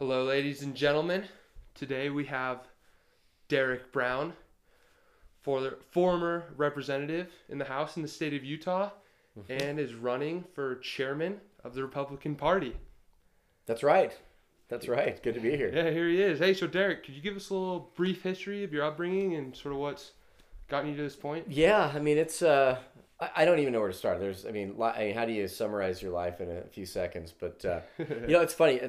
Hello, ladies and gentlemen. Today we have Derek Brown, for former representative in the House in the state of Utah, and is running for chairman of the Republican Party. That's right. That's right. Good to be here. Yeah, here he is. Hey, so Derek, could you give us a little brief history of your upbringing and sort of what's gotten you to this point? Yeah, I mean, it's. Uh, I, don't even know where to start. There's, I mean, li- I mean, how do you summarize your life in a few seconds? But uh, you know, it's funny.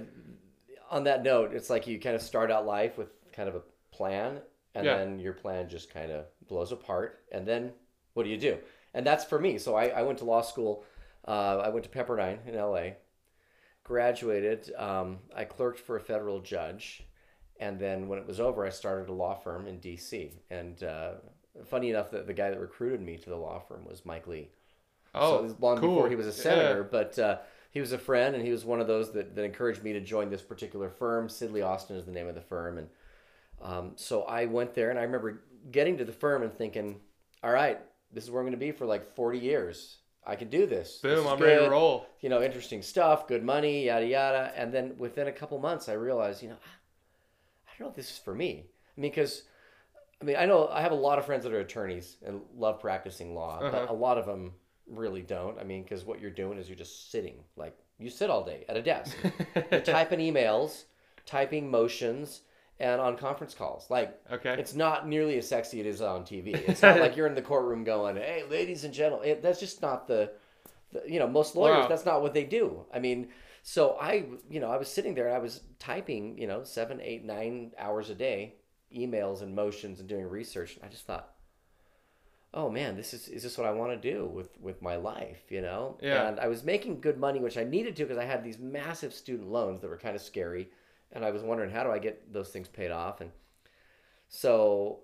On that note, it's like you kind of start out life with kind of a plan, and Yeah. then your plan just kind of blows apart, and then what do you do? And that's for me. So I, I went to law school. Uh, I went to Pepperdine in L.A. Graduated. Um, I clerked for a federal judge, and then when it was over, I started a law firm in D.C. And uh, funny enough, that the guy that recruited me to the law firm was Mike Lee. Oh, so long cool. before he was a Yeah. senator, but uh, he was a friend, and he was one of those that, that encouraged me to join this particular firm. Sidley Austin is the name of the firm, and um, so I went there, and I remember getting to the firm and thinking, "All right, this is where I'm going to be for like 40 years. I can do this. This Boom, is I'm ready to roll. You know, interesting stuff, good money, yada yada." And then within a couple months, I realized, you know, I don't know if this is for me. I mean, because I mean, I know I have a lot of friends that are attorneys and love practicing law, Uh-huh. but a lot of them really don't. I mean, because what you're doing is you're just sitting, like you sit all day at a desk, you're typing emails, typing motions, and on conference calls. Like Okay. it's not nearly as sexy as it is on TV. It's not like you're in the courtroom going, "Hey, ladies and gentlemen." It, that's just not the, the, you know, most lawyers. Wow. That's not what they do. I mean, so I, you know, I was sitting there and I was typing, you know, seven, eight, nine hours a day, emails and motions and doing research. And I just thought, oh man, this is is this what I want to do with with my life? You know. Yeah. And I was making good money, which I needed to because I had these massive student loans that were kind of scary, and I was wondering how do I get those things paid off and so,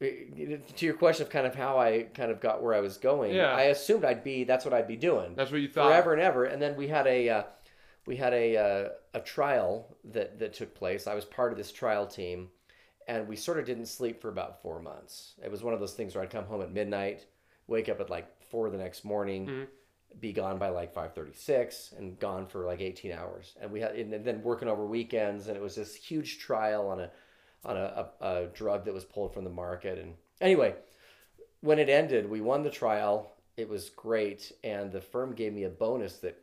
to your question of kind of how I kind of got where I was going, Yeah. I assumed I'd be that's what I'd be doing That's what you thought. forever and ever. And then we had a uh, we had a uh, a trial that that took place. I was part of this trial team, and we sort of didn't sleep for about four months. It was one of those things where I'd come home at midnight, wake up at like four the next morning. Mhm. Be gone by like five thirty six, and gone for like eighteen hours, and we had and then working over weekends, and it was this huge trial on a on a, a, a drug that was pulled from the market. And anyway, when it ended, we won the trial. It was great, and the firm gave me a bonus that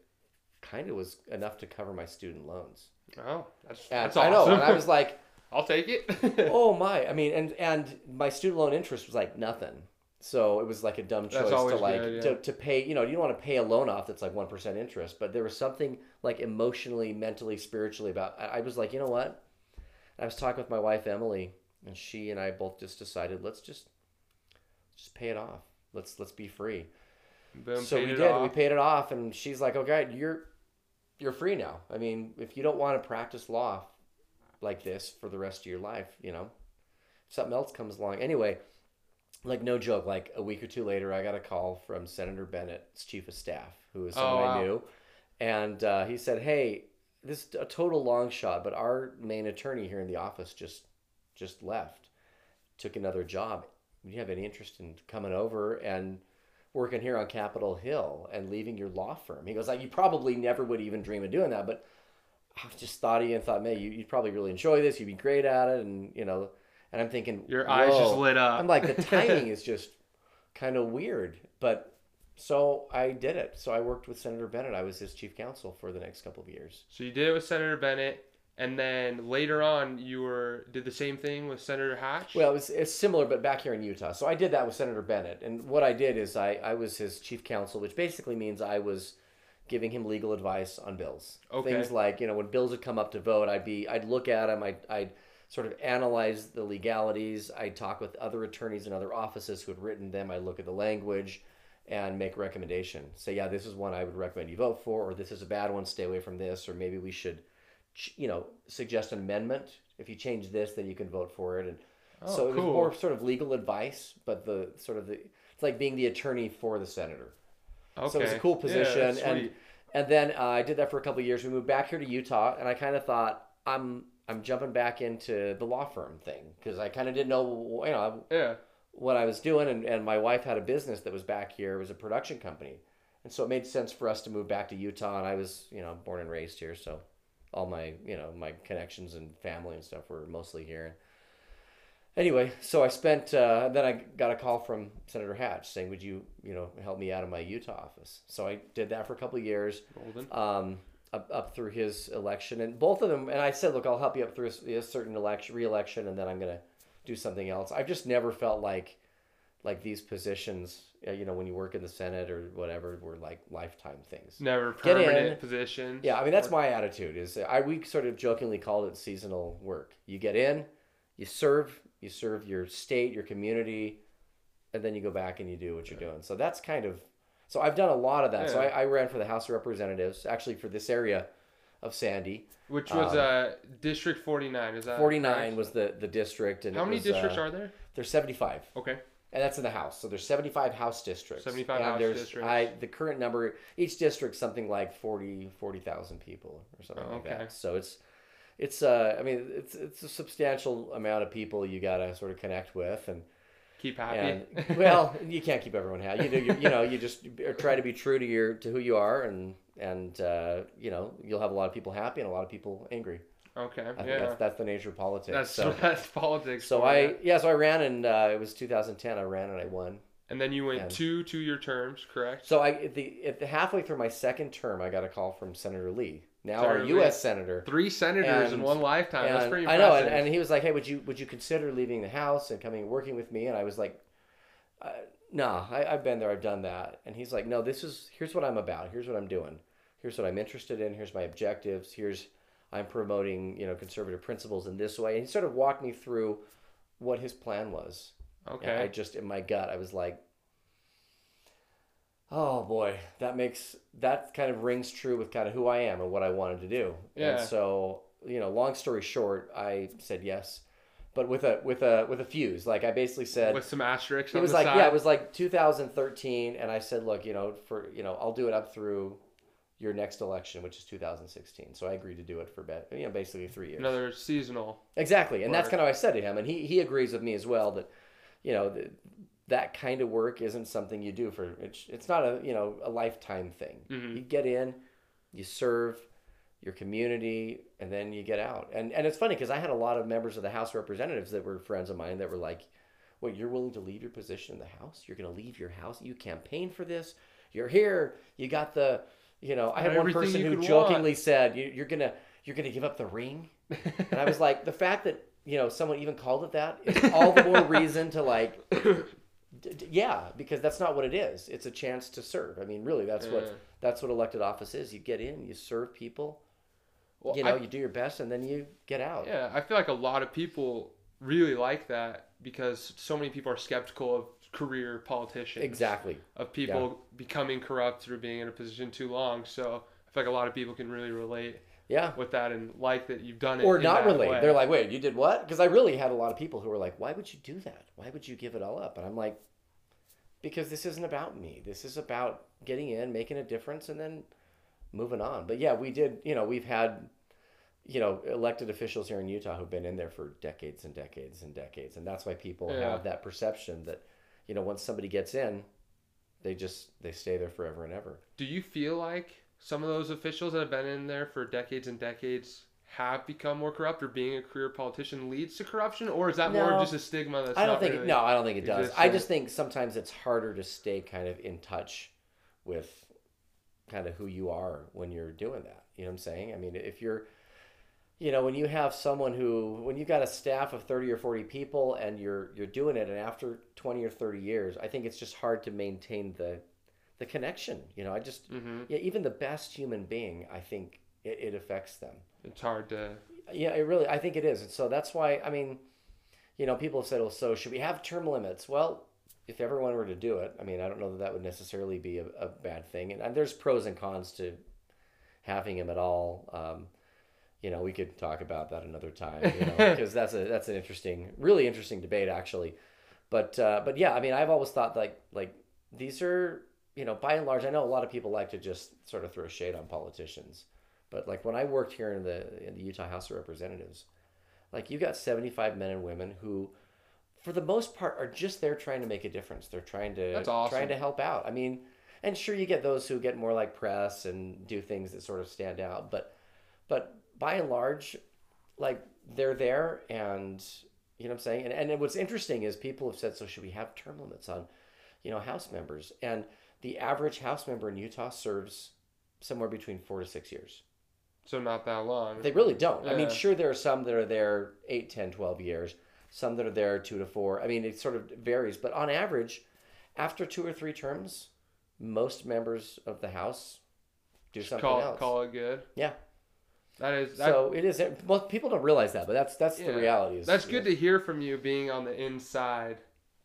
kind of was enough to cover my student loans. Oh, that's, that's I know, and I was like, I'll take it. "Oh my!" I mean, and and my student loan interest was like nothing. So it was like a dumb choice to like good, yeah. to, to pay. You know, you don't want to pay a loan off that's like one percent interest, but there was something like emotionally, mentally, spiritually about. I I was like, you know what? I was talking with my wife Emily, and she and I both just decided let's just just pay it off. Let's let's be free. Boom, so we did. off. We paid it off, and she's like, "Okay, you're you're free now. I mean, if you don't want to practice law like this for the rest of your life, you know, if something else comes along." Anyway, like no joke, like a week or two later, I got a call from Senator Bennett's chief of staff, who is someone Oh, wow. I knew, and uh, he said, "Hey, this is a total long shot, but our main attorney here in the office just just left, took another job. Do you have any interest in coming over and?" working here on Capitol Hill and leaving your law firm. He goes, like, you probably never would even dream of doing that, but I just thought of you and thought, man, you, you'd probably really enjoy this. You'd be great at it. And, you know, and I'm thinking, Your eyes just lit up. I'm like, the timing is just kind of weird. But so I did it. So I worked with Senator Bennett. I was his chief counsel for the next couple of years. So you did it with Senator Bennett, and then later on you were did the same thing with Senator Hatch. Well, it's, it's similar, but back here in Utah. So I did that with Senator Bennett. And what I did is I, I was his chief counsel, which basically means I was giving him legal advice on bills. Okay. Things like, you know, when bills would come up to vote, I'd be, I'd look at them, I'd, I'd sort of analyze the legalities. I'd talk with other attorneys in other offices who had written them. I'd look at the language and make a recommendation. Say, yeah, this is one I would recommend you vote for, or this is a bad one, stay away from this, or maybe we should, you know, suggest an amendment. If you change this, then you can vote for it. And Oh, so it was more sort of legal advice, but the sort of the it's like being the attorney for the senator. okay. So it was a cool position, that's and. And then uh, I did that for a couple of years. We moved back here to Utah, and I kind of thought I'm I'm jumping back into the law firm thing because I kind of didn't know you know yeah. what I was doing, and, and my wife had a business that was back here. It was a production company, and so it made sense for us to move back to Utah. And I was you know born and raised here, so all my you know my connections and family and stuff were mostly here. Anyway, so I spent. Uh, then I got a call from Senator Hatch saying, "Would you you know help me out of my Utah office?" So I did that for a couple of years. Um, up, up through his election, and both of them. And I said, "Look, I'll help you up through a, a certain election, re-election, and then I'm gonna do something else." I've just never felt like like these positions, uh, you know, when you work in the Senate or whatever, were like lifetime things. Never permanent position. Yeah, I mean that's my attitude. Is I we sort of jokingly called it seasonal work. You get in, you serve, you serve your state, your community, and then you go back and you do what you're doing. So that's kind of. So I've done a lot of that. So I, I ran for the House of Representatives, actually for this area of Sandy. Which was Um, uh, District 49. Is that Forty nine correct? was the the district, and How many was, districts uh, are there? There's seventy five. Okay. And that's in the House. So there's 75 House districts. 75 and House districts. I, the current number, each district something like 40 40,000 people or something Oh, like okay. that. So it's, it's uh, I mean, it's it's a substantial amount of people you got to sort of connect with. And, Keep happy. and well, you can't keep everyone happy. You know, you, you know, you just try to be true to your, to who you are. And, and uh, you know, you'll have a lot of people happy and a lot of people angry. okay. I yeah. that's, that's the nature of politics. That's so, that's politics. so I, ya. yeah, so I ran and uh, it was 2010. I ran and I won. and then you went and- two two-year terms, correct? So I the at the halfway through my second term, I got a call from Senator Lee, now our U.S. senator. Three senators in one lifetime. That's And pretty I know, and, and he was like, "Hey, would you would you consider leaving the house and coming and working with me?" And I was like, uh, "Nah, I, I've been there, I've done that." And he's like, "No, this is here's what I'm about. Here's what I'm doing. Here's what I'm interested in. Here's my objectives. Here's I'm promoting you know conservative principles in this way." And he sort of walked me through what his plan was. okay. And I just in my gut, I was like, "Oh boy, that makes that kind of rings true with kind of who I am and what I wanted to do." Yeah. And so, you know, long story short, I said yes, but with a with a with a fuse. Like I basically said, With some asterisks it on was the like side. yeah, it was like 2013, and I said, "Look, you know, for you know, I'll do it up through." Your next election, which is 2016, so I agreed to do it for bet, you know, basically three years. Another seasonal. Exactly, and that's kind of what I said to him, and he he agrees with me as well that, you know, th that kind of work isn't something you do for it's it's not a you know a lifetime thing. Mhm. You get in, you serve your community, and then you get out. And and it's funny because I had a lot of members of the House Representatives that were friends of mine that were like, "Wait, you're willing to leave your position in the House? You're going to leave your house? You campaign for this? You're here. You got the." You know, I had one person who jokingly said, you, "You're gonna, you're gonna give up the ring," and I was like, the fact that you know someone even called it that is all the more reason to like, d- d- yeah, because that's not what it is. It's a chance to serve. I mean, really, that's Yeah. what mm. that's what elected office is. You get in, you serve people, Well, you know, I- you do your best, and then you get out. Yeah, I feel like a lot of people really like that because so many people are skeptical of career politicians. Exactly. Of people becoming corrupt or being in a position too long. So I feel like a lot of people can really relate Yeah. with that and like that you've done it. Or not relate. way. They're like, wait, you did what? Because I really had a lot of people who were like, why would you do that? Why would you give it all up? And I'm like, because this isn't about me. This is about getting in, making a difference, and then moving on. But yeah, we did, you know, we've had, you know, elected officials here in Utah who've been in there for decades and decades and decades. And that's why people Yeah. have that perception that, you know, once somebody gets in, they just, they stay there forever and ever. Do you feel like some of those officials that have been in there for decades and decades have become more corrupt or being a career politician leads to corruption or is that more No. of just a stigma that's I don't think really... no, I don't think it does. exists I just think sometimes it's harder to stay kind of in touch with kind of who you are when you're doing that. You know what I'm saying? I mean, if you're you know, when you have someone who when you've got a staff of 30 or 40 people and you're you're doing it and after 20 or 30 years, I think it's just hard to maintain the the connection. You know, I just Mhm. yeah, even the best human being, I think it, it affects them. It's hard to Yeah, it really. I think it is, and so that's why. I mean, you know, people have said, "Well, so should we have term limits?" Well, if everyone were to do it, I mean, I don't know that that would necessarily be a, a bad thing, and, and there's pros and cons to having them at all. Um, you know, we could talk about that another time, you know, because that's a that's an interesting, really interesting debate actually. But uh, but yeah, I mean, I've always thought like like these are you know by and large, I know a lot of people like to just sort of throw shade on politicians. But like when I worked here in the in the Utah House of Representatives, like you got 75 men and women who for the most part are just there trying to make a difference. They're trying to That's awesome. trying to help out. I mean, and sure you get those who get more like press and do things that sort of stand out, but but by and large, like they're there and you know what I'm saying? And and what's interesting is people have said, so should we have term limits on, you know, house members? And the average house member in Utah serves somewhere between four to six years. So not that long. They really don't. I mean, sure, there are some that are there 8, 10, 12 years, some that are there two to four. I mean, it sort of varies, but on average, after two or three terms, most members of the House do Just something call else. call it good. Yeah. That is that, So it is. Most people don't realize that, but that's that's Yeah. the reality. Is, that's good to hear from you being on the inside,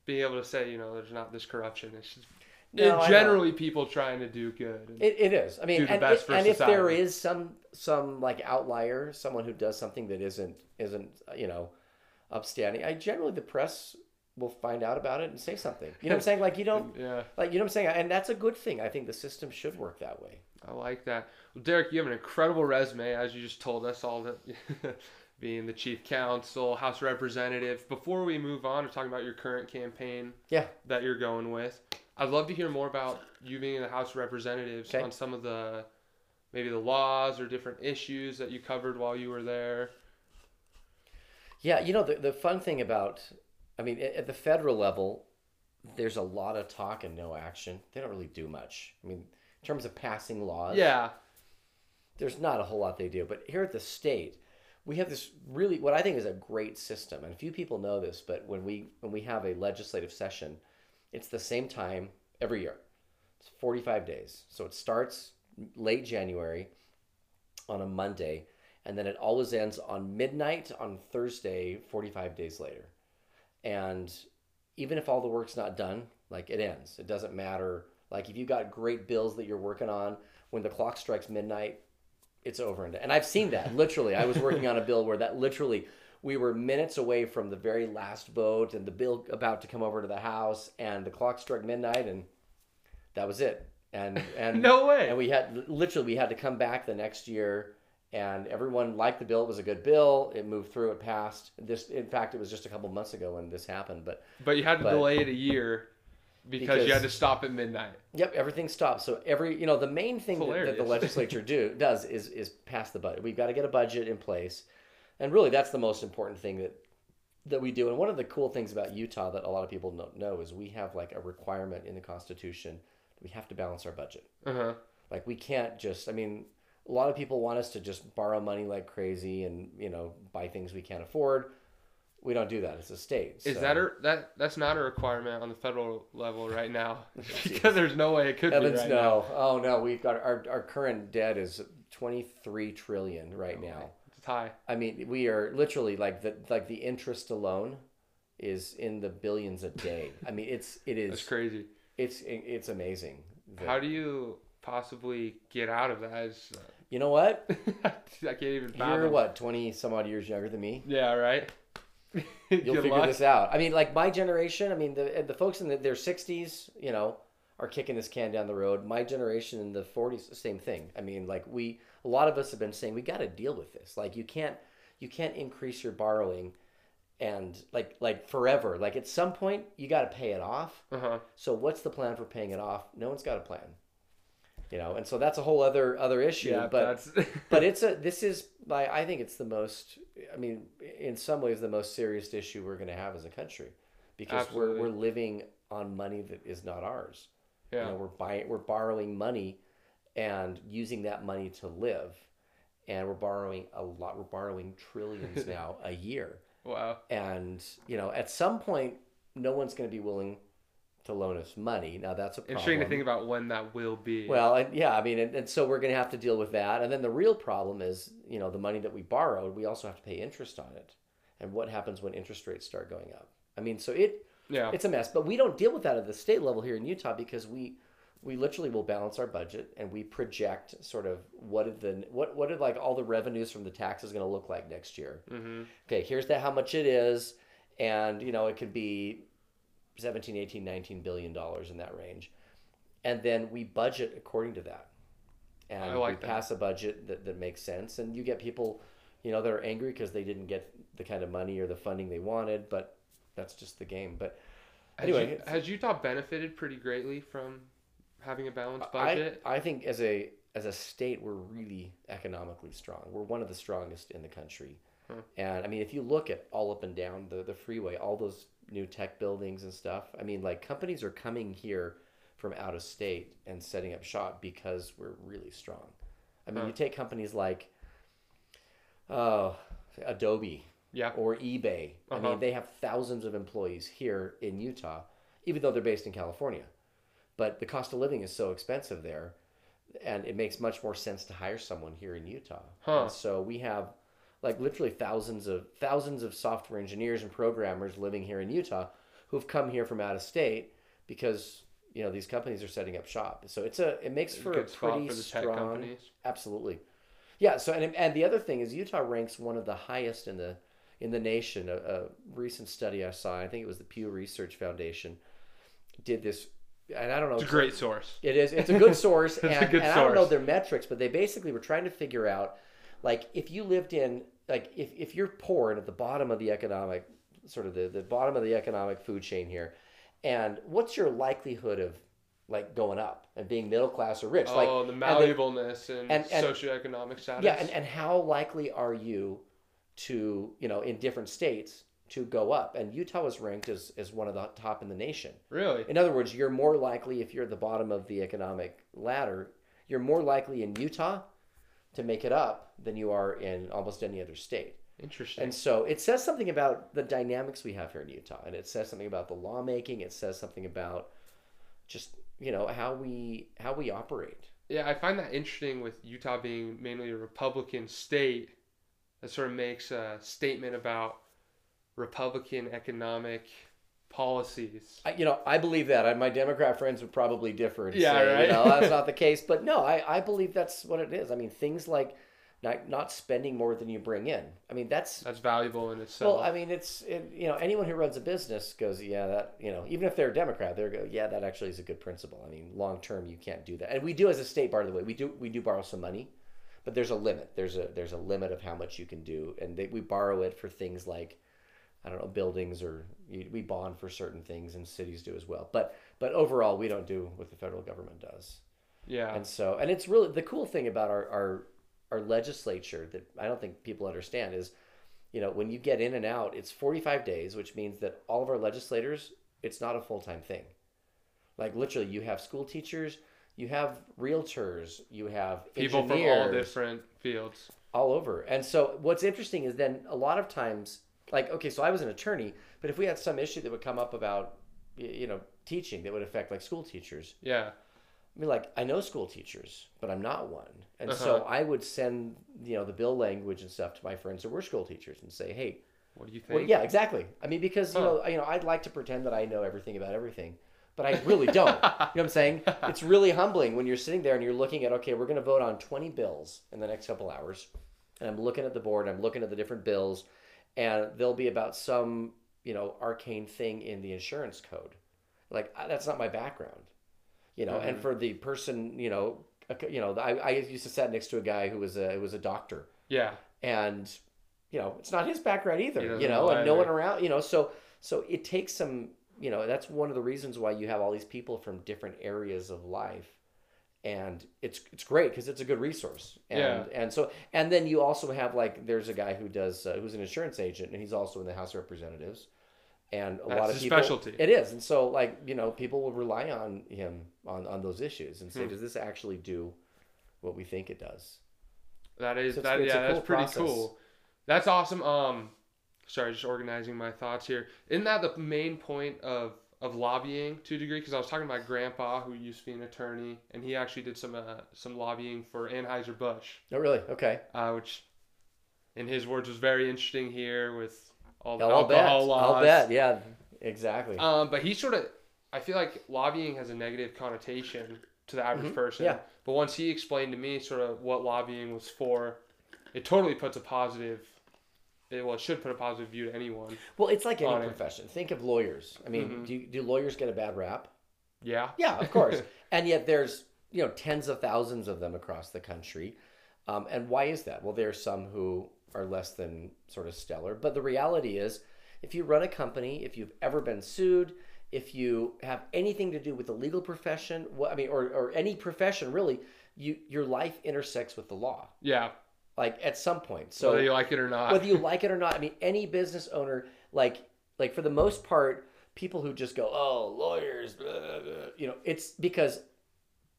being able to say, you know, there's not this corruption. It's just No, generally people trying to do good. And- It, it is. I mean, do the and, best it- for and if there is some some like outlier, someone who does something that isn't isn't you know upstanding, I generally the press will find out about it and say something. You know what I'm saying? Like you don't yeah, like you know what I'm saying, and that's a good thing. I think the system should work that way. I like that. Well, Derek, you have an incredible resume, as you just told us, all that being the chief counsel, House representative. Before we move on to talking about your current campaign Yeah. that you're going with, I'd love to hear more about you being in the House of Representatives Okay. on some of the maybe the laws or different issues that you covered while you were there. Yeah, you know the the fun thing about, I mean, at, at the federal level, there's a lot of talk and no action. They don't really do much. I mean, in terms of passing laws, Yeah, there's not a whole lot they do. But here at the state, we have this really what I think is a great system, and few people know this. But when we when we have a legislative session, it's the same time every year. It's 45 days, so it starts late January on a Monday, and then it always ends on midnight on Thursday, 45 days later. And even if all the work's not done, like it ends. It doesn't matter. Like if you got great bills that you're working on, when the clock strikes midnight, it's over and and I've seen that literally. I was working on a bill where that literally we were minutes away from the very last vote and the bill about to come over to the house and the clock struck midnight and that was it. And and no way. and we had literally we had to come back the next year and everyone liked the bill. It was a good bill. It moved through. It passed. This in fact it was just a couple months ago when this happened but but you had to but- delay it a year because, Because- you had to stop at midnight. yep everything stopped. So every you know the main thing that, that the legislature do does is is pass the budget. We've got to get a budget in place and really that's the most important thing that that we do and one of the cool things about utah that a lot of people don't know is we have like a requirement in the constitution that we have to balance our budget Uh huh. Like we can't just I mean a lot of people want us to just borrow money like crazy and, you know, buy things we can't afford. We don't do that as a state. Is so- that a, that that's not a requirement on the federal level right now because there's no way it could Heavens be right no. Oh no, we've got our our current debt is 23 trillion right now. now. I mean, we are literally like the like the interest alone is in the billions a day. I mean, it's it is. That's crazy. it's it's amazing. The- How do you possibly get out of that? It's, uh, you know what? I can't even You're what, 20 some odd years younger than me? Yeah, right. You'll figure luck. this out. I mean, like my generation. I mean, the the folks in the, their sixties, you know, are kicking this can down the road. My generation in the forties, same thing. I mean, like we, a lot of us have been saying we got to deal with this. Like you can't, you can't increase your borrowing, and like like forever. Like at some point, you got to pay it off. Uh huh. So what's the plan for paying it off? No one's got a plan. You know, and so that's a whole other other issue. Yeah, but but it's a this is my I think it's the most I mean in some ways the most serious issue we're going to have as a country because Absolutely. we're we're living on money that is not ours. yeah. You know, we're buying we're borrowing money and using that money to live and we're borrowing a lot we're borrowing trillions now a year. Wow. And you know, at some point no one's going to be willing to loan us money. Now that's a problem. Interesting to think about when that will be. Well, and, yeah, I mean, and, and so we're going to have to deal with that. And then the real problem is, you know, the money that we borrowed, we also have to pay interest on it. And what happens when interest rates start going up? I mean, so it yeah. it's a mess. But we don't deal with that at the state level here in Utah because we we literally will balance our budget and we project sort of what did the what what did like all the revenues from the taxes going to look like next year. Mm-hmm. Okay, here's that how much it is, and you know it could be 17, 18, 19 billion dollars in that range. And then we budget according to that. And like we that. pass a budget that, that makes sense. And you get people, you know, that are angry because they didn't get the kind of money or the funding they wanted, but that's just the game. But Has, Anyway, you- has Utah benefited pretty greatly from having a balanced budget? I think as a as a state, we're really economically strong. We're one of the strongest in the country. Huh. And I mean, if you look at all up and down the, the freeway, all those new tech buildings and stuff, I mean, like companies are coming here from out of state and setting up shop because we're really strong. I mean, you take companies like uh, Adobe Yeah. or eBay. I Uh-huh. mean, they have thousands of employees here in Utah, even though they're based in California. But the cost of living is so expensive there, and it makes much more sense to hire someone here in Utah. Huh. And so we have like literally thousands of thousands of software engineers and programmers living here in Utah who've come here from out of state because you know these companies are setting up shop. So it's a it makes for a spot pretty for strong companies. Absolutely, yeah. So and and the other thing is Utah ranks one of the highest in the in the nation. A, a recent study I saw, I think it was the Pew Research Foundation, did this, and I don't know. It's a great source. It is. It's a good source, It's a and, good and I don't know their metrics, but they basically were trying to figure out, like, if you lived in, like, if, if you're poor and at the bottom of the economic, sort of the, the bottom of the economic food chain here, and what's your likelihood of, like, going up and being middle class or rich? like, oh, the and malleableness and, and- and- socioeconomic status. yeah, and, and how likely are you to, you know, in different states to go up? And Utah was ranked as, as one of the top in the nation. really? In other words, you're more likely if you're at the bottom of the economic ladder, you're more likely in Utah to make it up than you are in almost any other state. Interesting. And so it says something about the dynamics we have here in Utah, and it says something about the lawmaking. It says something about just you know how we how we operate. Yeah, I find that interesting with Utah being mainly a Republican state. That sort of makes a statement about Republican economic policies. I, you know, I believe that. I, my Democrat friends would probably differ and Yeah, say, right. you know, that's not the case. But no, I, I believe that's what it is. I mean, things like not, not spending more than you bring in. I mean, that's That's valuable in itself. Well, I mean, it's it, you know anyone who runs a business goes, yeah, that you know, even if they're a Democrat, they're go, yeah, that actually is a good principle. I mean, long term, you can't do that, and we do as a state. By the way, we do we do borrow some money, but there's a limit. There's a there's a limit of how much you can do, and they, we borrow it for things like, I don't know, buildings or we bond for certain things, and cities do as well. But but overall, we don't do what the federal government does. yeah. And so, and it's really the cool thing about our, our our legislature that I don't think people understand is, you know, when you get in and out, it's 45 days, which means that all of our legislators, it's not a full time thing. Like literally, you have school teachers, you have realtors, you have People from all different fields. all over. And so what's interesting is then a lot of times, like, okay, so I was an attorney, but if we had some issue that would come up about, you know, teaching that would affect like school teachers, Yeah. I mean, like I know school teachers, but I'm not one, and so Uh-huh. I would send you know the bill language and stuff to my friends who were school teachers and say, hey, What do you well, think? yeah, exactly. I mean, because you know, you know, I'd like to pretend that I know everything about everything, but I really don't. you know what I'm saying? It's really humbling when you're sitting there and you're looking at, okay, we're going to vote on 20 bills in the next couple hours, and I'm looking at the board, I'm looking at the different bills, and they'll be about some you know arcane thing in the insurance code. Like that's not my background, you know. And Mhm. for the person, you know, you know, I, I used to sit next to a guy who was a who was a doctor, Yeah. and you know it's not his background either you know know and no one around you know so so it takes some you know that's one of the reasons why you have all these people from different areas of life and it's it's great because it's a good resource and Yeah. and so and then you also have like there's a guy who does uh, who's an insurance agent and he's also in the house of representatives and a That's lot of people specialty. it is and so like you know people will rely on him on on those issues and say Hmm. does this actually do what we think it does That is So that. Yeah, that's pretty process. cool. That's awesome. Um, sorry, just organizing my thoughts here. Isn't that the main point of of lobbying to a degree? Because I was talking to my grandpa who used to be an attorney, and he actually did some uh, some lobbying for Anheuser Busch, oh really okay uh, which, in his words, was very interesting here with all the I'll bet alcohol laws. I'll bet yeah exactly Um, but he sort of, I feel like lobbying has a negative connotation to the average Mhm, person. yeah. But once he explained to me sort of what lobbying was for, it totally puts a positive. It, well, it should put a positive view to anyone. Well, it's like any on it. profession. Think of lawyers. I mean, Mhm. do, do lawyers get a bad rap? Yeah. Yeah, of course. and yet there's, you know, tens of thousands of them across the country. Um, and why is that? Well, there are some who are less than sort of stellar. But the reality is, if you run a company, if you've ever been sued, if you have anything to do with the legal profession, well, I mean, or, or any profession really, you your life intersects with the law, Yeah. Like at some point. So whether you like it or not. whether you like it or not. I mean, any business owner, like like for the most part, people who just go, "Oh, lawyers," blah, blah, blah," you know, it's because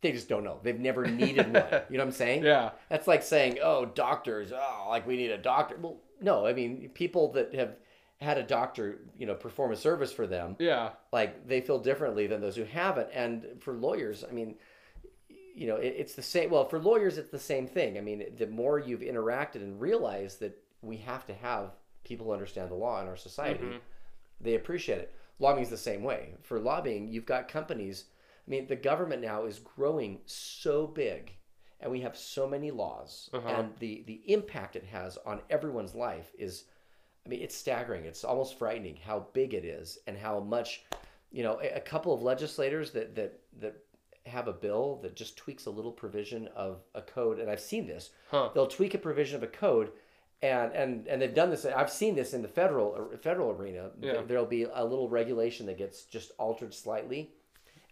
they just don't know. They've never needed one. You know what I'm saying? yeah. That's like saying, "Oh, doctors, oh, like we need a doctor." Well, no, I mean, people that have had a doctor, you know, perform a service for them, Yeah. like they feel differently than those who haven't. And for lawyers, I mean, you know, it, it's the same. Well, for lawyers, it's the same thing. I mean, the more you've interacted and realized that we have to have people who understand the law in our society, Mhm. they appreciate it. Lobbying's the same way. For lobbying, you've got companies. I mean, the government now is growing so big, and we have so many laws, Uh-huh. and the the impact it has on everyone's life is, I mean, it's staggering. It's almost frightening how big it is, and how much, you know, a, a couple of legislators that that that have a bill that just tweaks a little provision of a code, and I've seen this. Huh. They'll tweak a provision of a code. And, and and they've done this. I've seen this in the federal federal arena. Yeah. There'll be a little regulation that gets just altered slightly,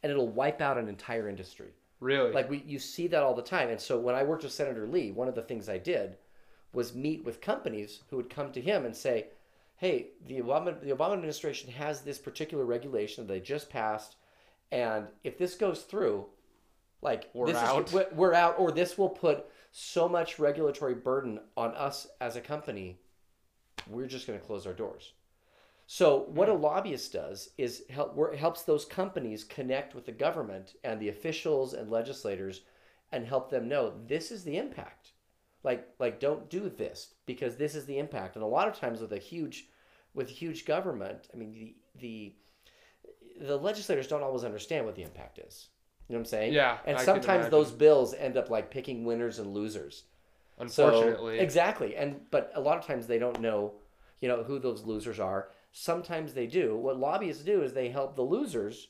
and it'll wipe out an entire industry. Really? Like we, you see that all the time. And so when I worked with Senator Lee, one of the things I did was meet with companies who would come to him and say, "Hey, the Obama the Obama administration has this particular regulation that they just passed, and if this goes through, like We're this out." is we're- we're out, or this will put so much regulatory burden on us as a company, we're just going to close our doors." So what a lobbyist does is help helps those companies connect with the government and the officials and legislators and help them know this is the impact. Like like don't do this because this is the impact. And a lot of times with a huge with huge government, I mean the the the legislators don't always understand what the impact is. You know what I'm saying? Yeah, And I sometimes those bills end up like picking winners and losers. So- Unfortunately. exactly. And but a lot of times they don't know, you know, who those losers are. Sometimes they do. What lobbyists do is they help the losers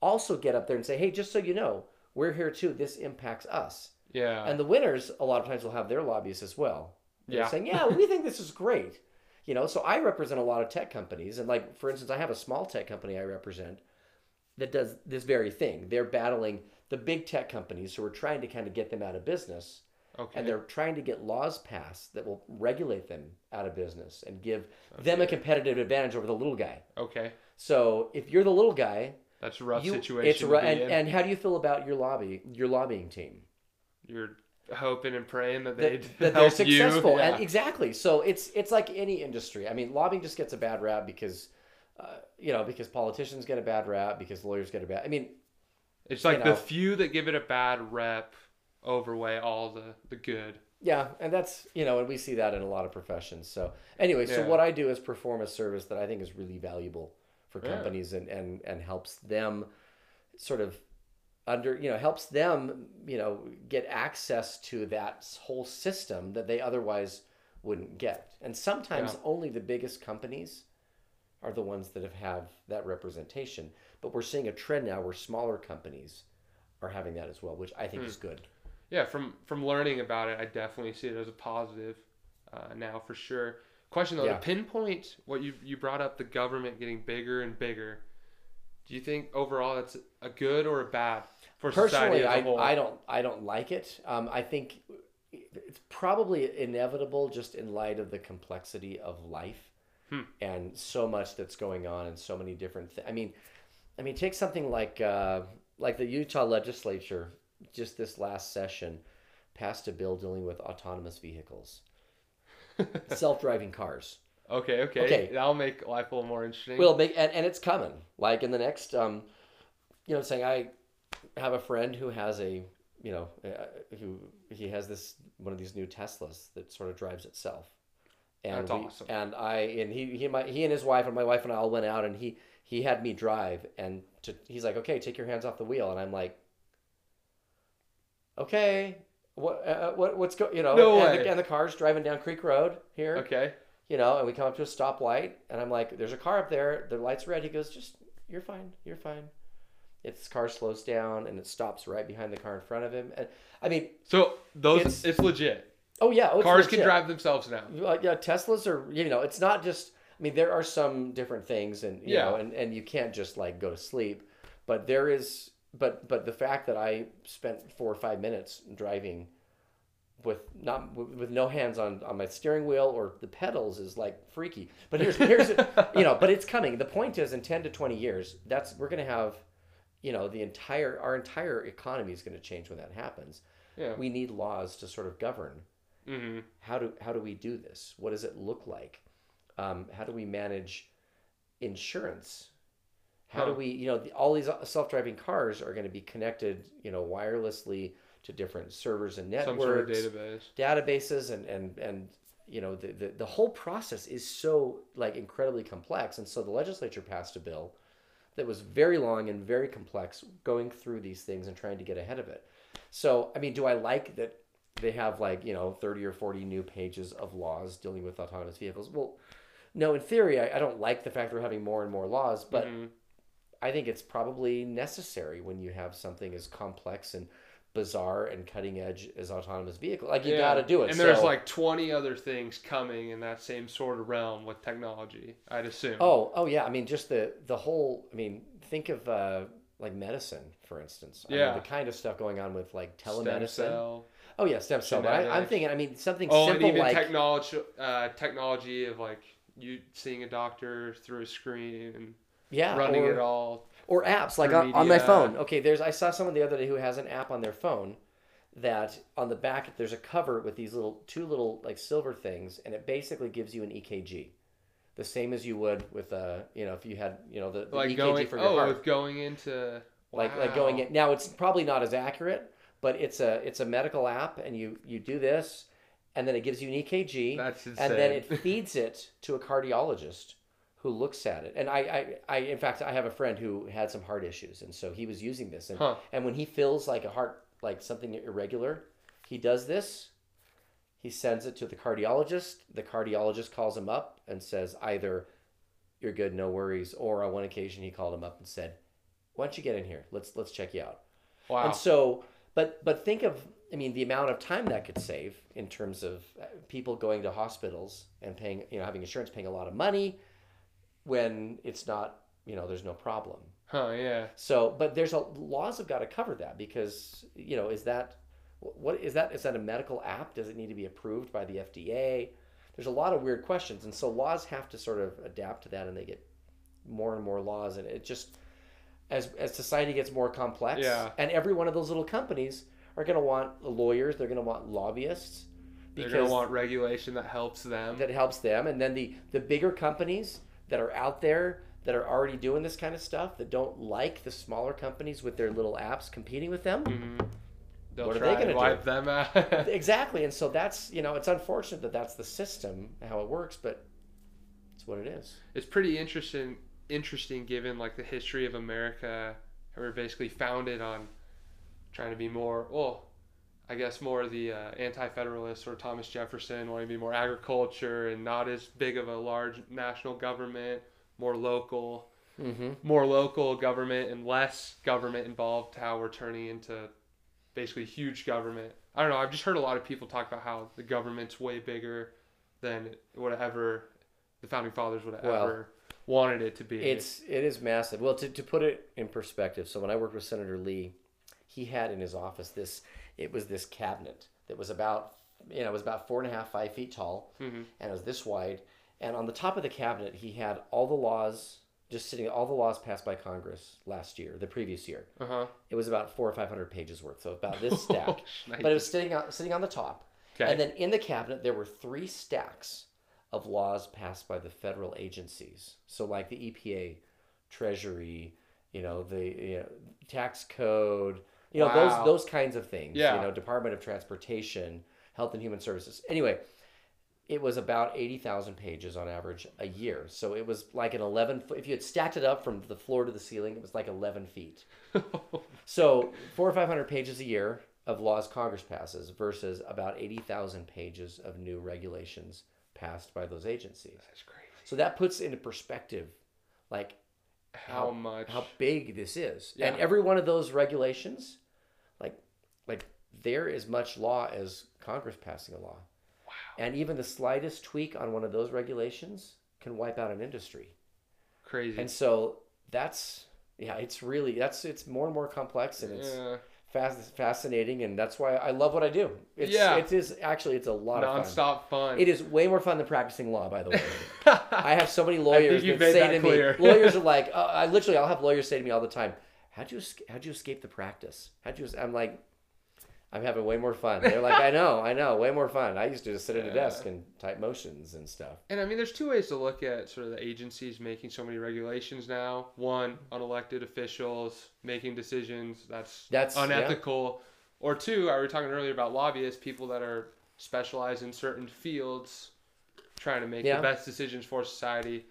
also get up there and say, "Hey, just so you know, we're here too. This impacts us." yeah. And the winners a lot of times will have their lobbyists as well. They're Yeah. saying, "Yeah, we think this is great." You know, so I represent a lot of tech companies and like for instance, I have a small tech company I represent that does this very thing. They're battling the big tech companies who are trying to kind of get them out of business okay. and they're trying to get laws passed that will regulate them out of business and give them a competitive advantage over the little guy. okay. So if you're the little guy, That's a rough you, situation. it's be and, and how do you feel about your lobby, your lobbying team? You're hoping and praying that That, they that they're help successful. Yeah. and exactly. So it's it's like any industry. I mean, lobbying just gets a bad rap because, uh, you know, because politicians get a bad rap, because lawyers get a bad. I mean, It's like you the few that give it a bad rep overweigh all the, the good. Yeah, and that's you know, and we see that in a lot of professions. So anyway, so what I do is perform a service that I think is really valuable for Yeah. companies and and and helps them sort of under you know helps them you know get access to that whole system that they otherwise wouldn't get. And sometimes Yeah. only the biggest companies are the ones that have have that representation. But we're seeing a trend now where smaller companies are having that as well, which I think Hmm. is good. Yeah, from from learning about it, I definitely see it as a positive uh, now for sure. Question though, Yeah. to pinpoint what you you brought up, the government getting bigger and bigger. Do you think overall that's a good or a bad for society personally as a I, whole? I don't i don't like it um, i think it's probably inevitable just in light of the complexity of life Hmm. and so much that's going on and so many different things i mean i mean take something like uh, like the utah legislature just this last session passed a bill dealing with autonomous vehicles self-driving cars okay, okay, Okay. that'll make life a little more interesting. Well, make and, and it's coming. Like in the next, um, you know, saying I have a friend who has a, you know, uh, who he has this one of these new Teslas that sort of drives itself. And That's we, awesome. And I and he he my, he and his wife and my wife and I all went out and he he had me drive and to, he's like, okay, take your hands off the wheel, and I'm like, okay. What, uh, what what's go you know No and, way. The, and the car's driving down Creek Road here okay, you know, and we come up to a stoplight, and I'm like, "There's a car up there. The light's red." He goes, "Just, you're fine. You're fine." Its car slows down, and it stops right behind the car in front of him. And I mean, so those It's- it's, legit. Oh yeah, oh, Cars can drive themselves now. Yeah, Teslas are. You know, it's not just. I mean, there are some different things, and you Yeah. know, and and you can't just like go to sleep, but there is but but the fact that I spent four or five minutes driving with not with with no hands on on my steering wheel or the pedals is like freaky. But here's here's you know, but it's coming. The point is, in ten to twenty years, that's we're gonna have, you know, the entire our entire economy is gonna change when that happens. Yeah. We need laws to sort of govern hmm how do how do we do this? What does it look like? Um, how do we manage insurance? How do we, you know, the, all these self-driving cars are going to be connected, you know, wirelessly to different servers and networks, sort of database. databases, and and and you know, the, the the whole process is so like incredibly complex. And so the legislature passed a bill that was very long and very complex, going through these things and trying to get ahead of it. So, I mean, do I like that they have like you know 30 or 40 new pages of laws dealing with autonomous vehicles well no in theory i, I don't like the fact we're having more and more laws but Mhm. i think it's probably necessary when you have something as complex and bizarre and cutting edge as autonomous vehicle like you Yeah. got to do it And there's So- like 20 other things coming in that same sort of realm with technology, I'd assume. oh oh yeah i mean just the the whole i mean think of uh like medicine for instance I mean, Yeah. the kind of stuff going on with like telemedicine. Oh yeah stem cell but I, i'm thinking i mean something Oh, and simple even like technology, uh, technology of like you seeing a doctor through a screen and yeah running or- it all. or apps like on, on my phone. Okay there's i saw someone the other day who has an app on their phone that on the back there's a cover with these little two little like silver things and it basically gives you an ekg the same as you would with uh you know if you had you know the, the Like ekg going, for your oh, heart. with going into like like going in now it's probably not as accurate but it's a it's a medical app and you you do this and then it gives you an ekg That's insane. and then it feeds it to a cardiologist who looks at it. And I, I, I, in fact, I have a friend who had some heart issues, and so he was using this. And Huh. and when he feels like a heart, like something irregular, he does this. He sends it to the cardiologist. The cardiologist calls him up and says either you're good, no worries, or on one occasion he called him up and said, "Why don't you get in here? Let's let's check you out." wow. And so, but but think of, I mean, the amount of time that could save in terms of uh, people going to hospitals and paying, you know, having insurance, paying a lot of money when it's not, you know, there's no problem. huh? Yeah. So, but there's a laws have got to cover that because, you know, is that what is that? Is that a medical app? Does it need to be approved by the FDA? There's a lot of weird questions, and so laws have to sort of adapt to that, and they get more and more laws, and it just as as society gets more complex, Yeah. and every one of those little companies are going to want lawyers, they're going to want lobbyists, They're gonna want regulation that helps them. that helps them and then the the bigger companies that are out there that are already doing this kind of stuff that don't like the smaller companies with their little apps competing with them Mhm. They'll What are they gonna do? them out. exactly and so that's you know it's unfortunate that that's the system how it works but it's what it is it's pretty interesting interesting given like the history of America we're basically founded on trying to be more well I guess more the uh, anti-federalists or Thomas Jefferson wanting to be more agriculture and not as big of a large national government more local mm-hmm. more local government and less government involved how we're turning into basically huge government I don't know I've just heard a lot of people talk about how the government's way bigger than whatever the founding fathers would have Well, ever wanted it to be. It's it is massive. Well, to, to put it in perspective, so when I worked with Senator Lee, he had in his office this. It was this cabinet that was about you know it was about four and a half five feet tall, Mhm. and it was this wide. And on the top of the cabinet, he had all the laws just sitting, all the laws passed by Congress last year, the previous year. uh huh. It was about four or five hundred pages worth, so about this stack. nice. but it was sitting on sitting on the top. okay. And then in the cabinet, there were three stacks of laws passed by the federal agencies. So, like the EPA, Treasury, you know, the you know, tax code, you know, Wow. those those kinds of things. Yeah. You know, Department of Transportation, Health and Human Services. Anyway, it was about eighty thousand pages on average a year. So it was like an eleven. foot If you had stacked it up from the floor to the ceiling, it was like eleven feet. So four or five hundred pages a year of laws Congress passes versus about eighty thousand pages of new regulations passed by those agencies. That's crazy. So that puts into perspective, like How, How- much? how big this is, Yeah. and every one of those regulations, like like they're as much law as Congress passing a law. Wow. And even the slightest tweak on one of those regulations can wipe out an industry. Crazy. And so that's yeah, it's really that's it's more and more complex and it's Yeah. Fast, fascinating, and that's why I love what I do. It's, Yeah. it is actually it's a lot of fun. Non-stop fun. It is way more fun than practicing law, by the way. I have so many lawyers that say that to clear. me, lawyers are like, uh, I literally, I'll have lawyers say to me all the time, "How'd you, how'd you escape the practice? How'd you?" I'm like, I'm having way more fun. They're like, I know, I know, way more fun. I used to just sit at a desk and type motions and stuff. And I mean, there's two ways to look at sort of the agencies making so many regulations now. One, unelected officials making decisions that's That's- yeah. unethical. Or two, I were talking earlier about lobbyists, people that are specialized in certain fields, trying to make Yeah. the best decisions for society.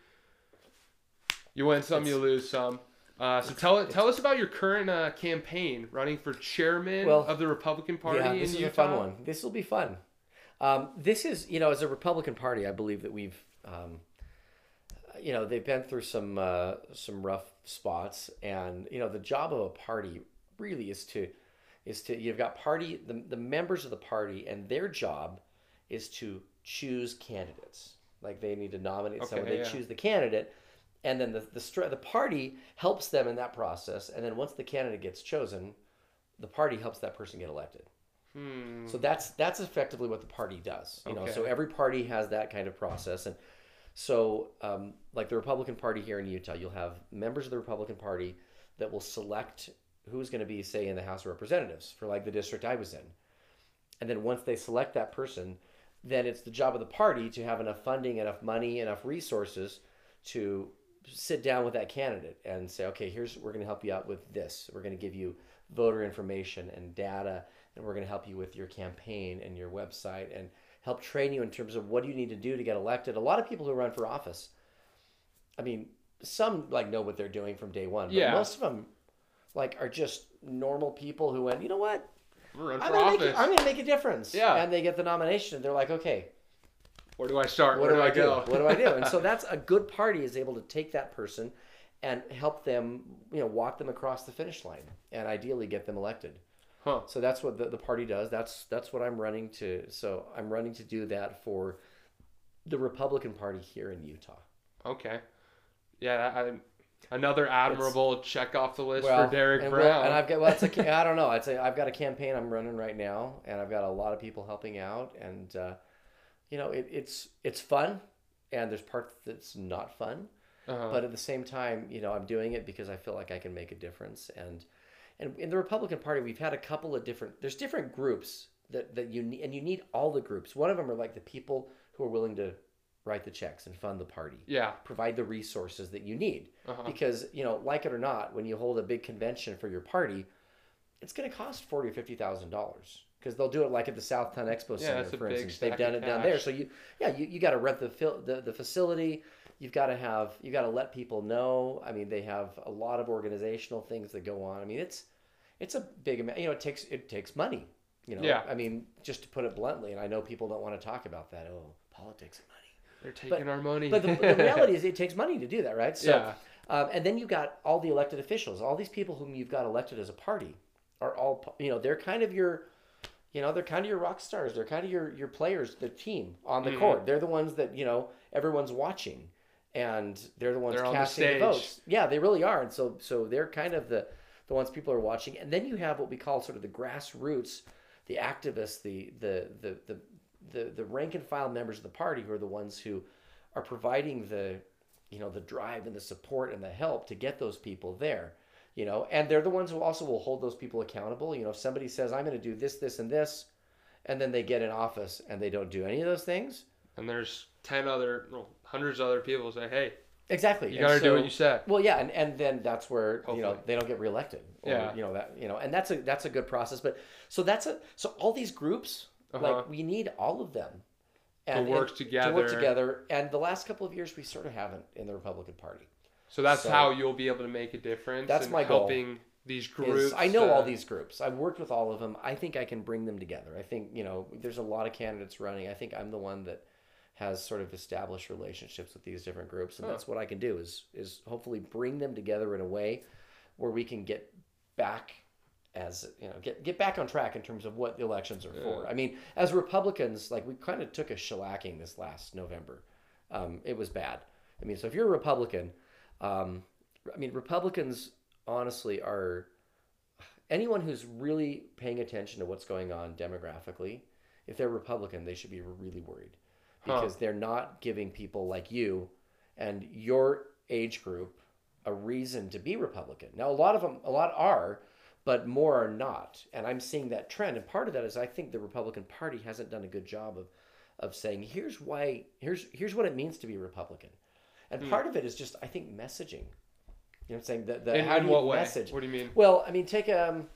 You win some, you lose some. Uh, so tell tell us about your current uh, campaign running for chairman Well, of the Republican Party yeah, in this is Utah. a fun one. This will be fun. Um, this is, you know, as a Republican Party, I believe that we've, um, you know, they've been through some uh, some rough spots, and you know, the job of a party really is to is to you've got party the, the members of the party, and their job is to choose candidates. Like they need to nominate someone, they yeah. choose the candidate, and then the the str- the party helps them in that process, and then once the candidate gets chosen, the party helps that person get elected. Hmm. So that's that's effectively what the party does. You know, so every party has that kind of process, and so um, like the Republican Party here in Utah, you'll have members of the Republican Party that will select who's going to be, say, in the House of Representatives for like the district I was in, and then once they select that person, then it's the job of the party to have enough funding, enough money, enough resources to sit down with that candidate and say, okay, here's we're going to help you out with this. We're going to give you voter information and data, and we're going to help you with your campaign and your website and help train you in terms of what do you need to do to get elected. A lot of people who run for office, I mean, some like know what they're doing from day one, but Yeah. most of them like are just normal people who went, you know what, I'm for gonna, a, I'm gonna make a difference. Yeah. and they get the nomination. They're like, okay, Where do I start? what Where do I, go? do? What do I do? And so that's a good party is able to take that person and help them, you know, walk them across the finish line and ideally get them elected. Huh. So that's what the, the party does. That's that's what I'm running to. So I'm running to do that for the Republican Party here in Utah. Okay. Yeah, I, another admirable check off the list for Derek and Brown. we'll- and I've got well, it's a, I don't know. I'd say I've got a campaign I'm running right now, and I've got a lot of people helping out, and uh, you know, it, it's it's fun, and there's parts that's not fun, Uh-huh. but at the same time, you know, I'm doing it because I feel like I can make a difference, and and in the Republican Party, we've had a couple of different. There's different groups that that you need, and you need all the groups. One of them are like the people who are willing to write the checks and fund the party yeah. provide the resources that you need Uh-huh. because you know like it or not when you hold a big convention for your party it's going to cost forty or fifty thousand dollars because they'll do it like at the South Towne Expo Center a for instance they've done it down there so you yeah you, you got to rent the, fil- the the facility you've got to have you got to let people know i mean they have a lot of organizational things that go on i mean it's it's a big amount you know it takes it takes money you know Yeah. i mean just to put it bluntly and i know people don't want to talk about that oh politics and money They're taking our money. but the, the reality is, it takes money to do that, right? So, Yeah. um, and then you've got all the elected officials, all these people whom you've got elected as a party, are all you know. They're kind of your, you know, they're kind of your rock stars. They're kind of your your players, the team on the Mhm. court. They're the ones that you know everyone's watching, and they're the ones They're on the casting the, votes. Yeah, they really are, and so so they're kind of the the ones people are watching. And then you have what we call sort of the grassroots, the activists, the the the the the, the rank and file members of the party who are the ones who are providing the you know the drive and the support and the help to get those people there you know and they're the ones who also will hold those people accountable you know if somebody says i'm going to do this this and this and then they get in office and they don't do any of those things and there's ten other, well, hundreds of other people say, "Hey, exactly you got to do what you said." well yeah and, and then that's where you know they don't get reelected or, Yeah. you know that you know and that's a that's a good process but so that's a so all these groups Uh-huh. like we need all of them to work to together. work together and the last couple of years we sort of haven't in the republican party So that's So- how you'll be able to make a difference. That's in my goal. helping these is groups. I know all uh, these groups. I've worked with all of them. I think I can bring them together. I think, you know, there's a lot of candidates running. I think I'm the one that has sort of established relationships with these different groups and Huh. that's what I can do is is hopefully bring them together in a way where we can get back as you know get get back on track in terms of what the elections are for. I mean, as Republicans, like we kind of took a shellacking this last November. Um, it was bad. I mean, so if you're a Republican, um, I mean, Republicans honestly are anyone who's really paying attention to what's going on demographically. If they're Republican, they should be really worried Huh. because they're not giving people like you and your age group a reason to be Republican. Now, a lot of them, a lot are, but more are not. And I'm seeing that trend. And part of that is I think the Republican Party hasn't done a good job of, of saying here's why here's here's what it means to be Republican. And Hmm. part of it is just I think messaging. You know what I'm saying? The, the In, how in do you what way? message? What do you mean? Well, I mean, take um,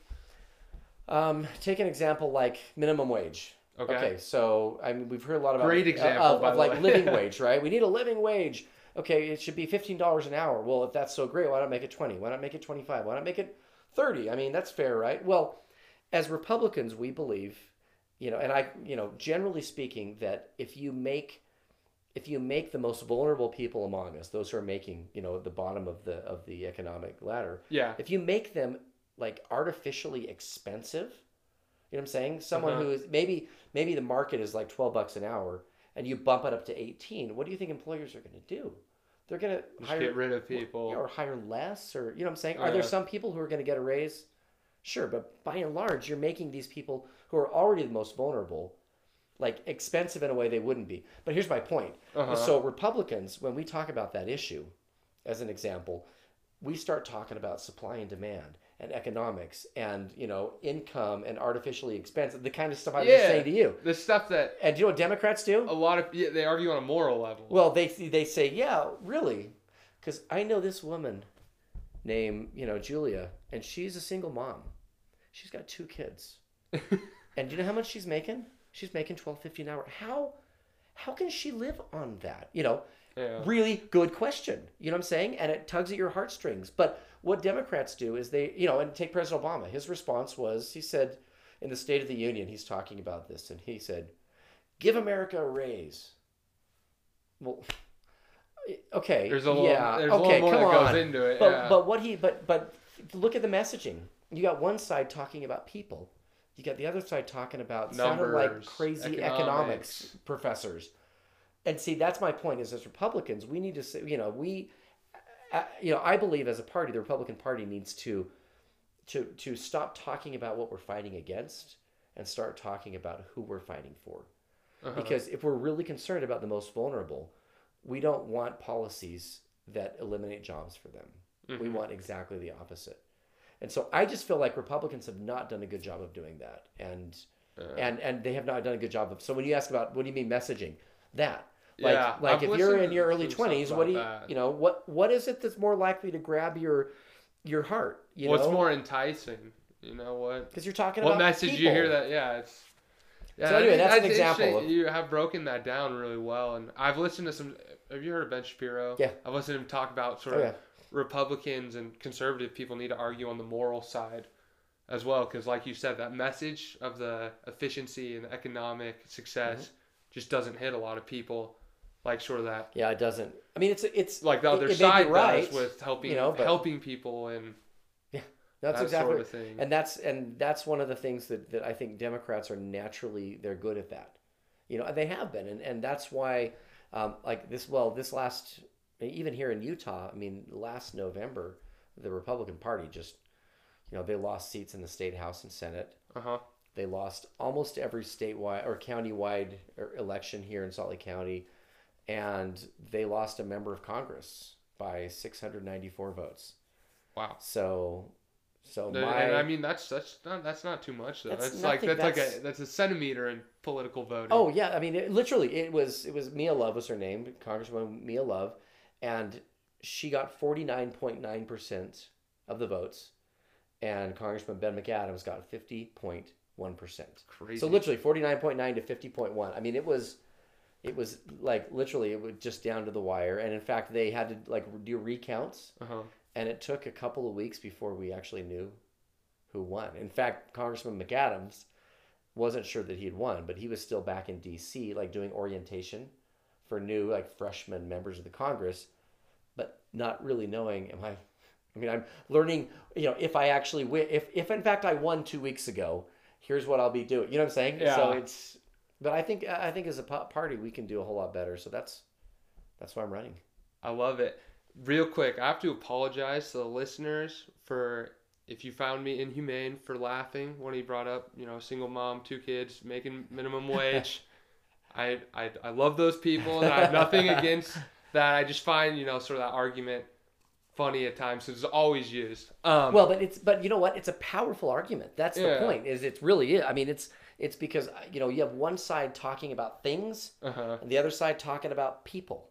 um, take an example like minimum wage. Okay. so I mean, we've heard a lot about Great uh, example, of, by of the like living wage, right? We need a living wage. Okay, it should be fifteen dollars an hour. Well, if that's so great, why not make it twenty? Why not make it twenty five? Why not make it thirty? I mean, that's fair, right? Well, as Republicans, we believe, you know, and I, you know, generally speaking, that if you make if you make the most vulnerable people among us, those who are making, you know, the bottom of the of the economic ladder, Yeah. if you make them like artificially expensive, you know what I'm saying? Someone Uh-huh. who is maybe maybe the market is like 12 bucks an hour and you bump it up to 18. What do you think employers are going to do? They're going to Just hire get rid of people. or hire less or you know what I'm saying? Are there some people who are going to get a raise? Sure, but by and large, you're making these people who are already the most vulnerable like expensive in a way they wouldn't be. But here's my point. Uh-huh. So Republicans, when we talk about that issue, as an example, we start talking about supply and demand and economics and you know income and artificially expensive, the kind of stuff I was just saying to you. the stuff that And do you know what Democrats do? a lot of yeah, they argue on a moral level. Well, they they say, yeah, really, because I know this woman named you know Julia, and she's a single mom. She's got two kids, and do you know how much she's making? She's making twelve fifty an hour. How how can she live on that? You know, yeah. really good question. You know what I'm saying? And it tugs at your heartstrings. But what Democrats do is they, you know, and take President Obama. His response was, he said, in the State of the Union, he's talking about this, and he said, "Give America a raise." Well, okay, There's a little yeah, there's a okay, little more come that on. goes into it. But yeah. but what he but but look at the messaging. You got one side talking about people. You got the other side talking about sounded like crazy economics. economics professors. And see, that's my point. Is as Republicans, we need to say, you know, we, uh, you know, I believe as a party, the Republican Party needs to, to to stop talking about what we're fighting against and start talking about who we're fighting for. Uh-huh. Because if we're really concerned about the most vulnerable, we don't want policies that eliminate jobs for them. We Mhm. want exactly the opposite. And so I just feel like Republicans have not done a good job of doing that. And Yeah. and and they have not done a good job of so when you ask about what do you mean messaging? That. Like Yeah, like I've if you're in your early twenties, what do you that. you know, what what is it that's more likely to grab your your heart? You What's know? more enticing? You know what? because you're talking What about message people. you hear that? Yeah, it's. Yeah, So anyway, think that's an example of- You have broken that down really well, and I've listened to some. Have you heard of Ben Shapiro? Yeah. I've listened to him talk about sort Oh, of yeah. Republicans and conservative people need to argue on the moral side as well, because like you said, that message of the efficiency and economic success Mm-hmm. just doesn't hit a lot of people, like sort of that Yeah, it doesn't. I mean, it's it's like the it- other it be side right, with helping you know, but- helping people and yeah, That's that exactly, sort of thing. and that's and that's one of the things that, that I think Democrats are naturally they're good at that, you know, and they have been, and and that's why, um, like this, well, this last even here in Utah, I mean, last November, the Republican Party just, you know, they lost seats in the state house and senate. uh huh. They lost almost every statewide or countywide er, election here in Salt Lake County, and they lost a member of Congress by 694 votes. Wow. So, so The- my and I mean that's that's not that's not too much though. That's That's, like nothing, that's, like a that's a centimeter in political voting. oh yeah, I mean it, literally it was it was Mia Love was her name, Congresswoman Mia Love, and she got 49.9 percent of the votes, and Congressman Ben McAdams got 50.1 percent. crazy. So literally 49.9 to 50.1. I mean, it was, it was like literally it was just down to the wire. And in fact, they had to like do recounts, uh huh. and it took a couple of weeks before we actually knew who won. In fact, Congressman McAdams wasn't sure that he had won, but he was still back in D.C. like doing orientation for new like freshman members of the Congress, but not really knowing. Am I? I mean, I'm learning. You know, if I actually win, if if in fact I won two weeks ago, here's what I'll be doing. You know what I'm saying? Yeah. So it's. But I think I think as a party we can do a whole lot better. So that's that's why I'm running. I love it. real quick, I have to apologize to the listeners for if you found me inhumane for laughing when he brought up, you know, single mom, two kids, making minimum wage. I, I I love those people and I have nothing against that. I just find, you know, sort of that argument funny at times. So it's always used. Um, Well, but it's but you know what? It's a powerful argument. That's the Yeah. point. Is it's really is. I mean, it's it's because you know you have one side talking about things uh-huh. and the other side talking about people.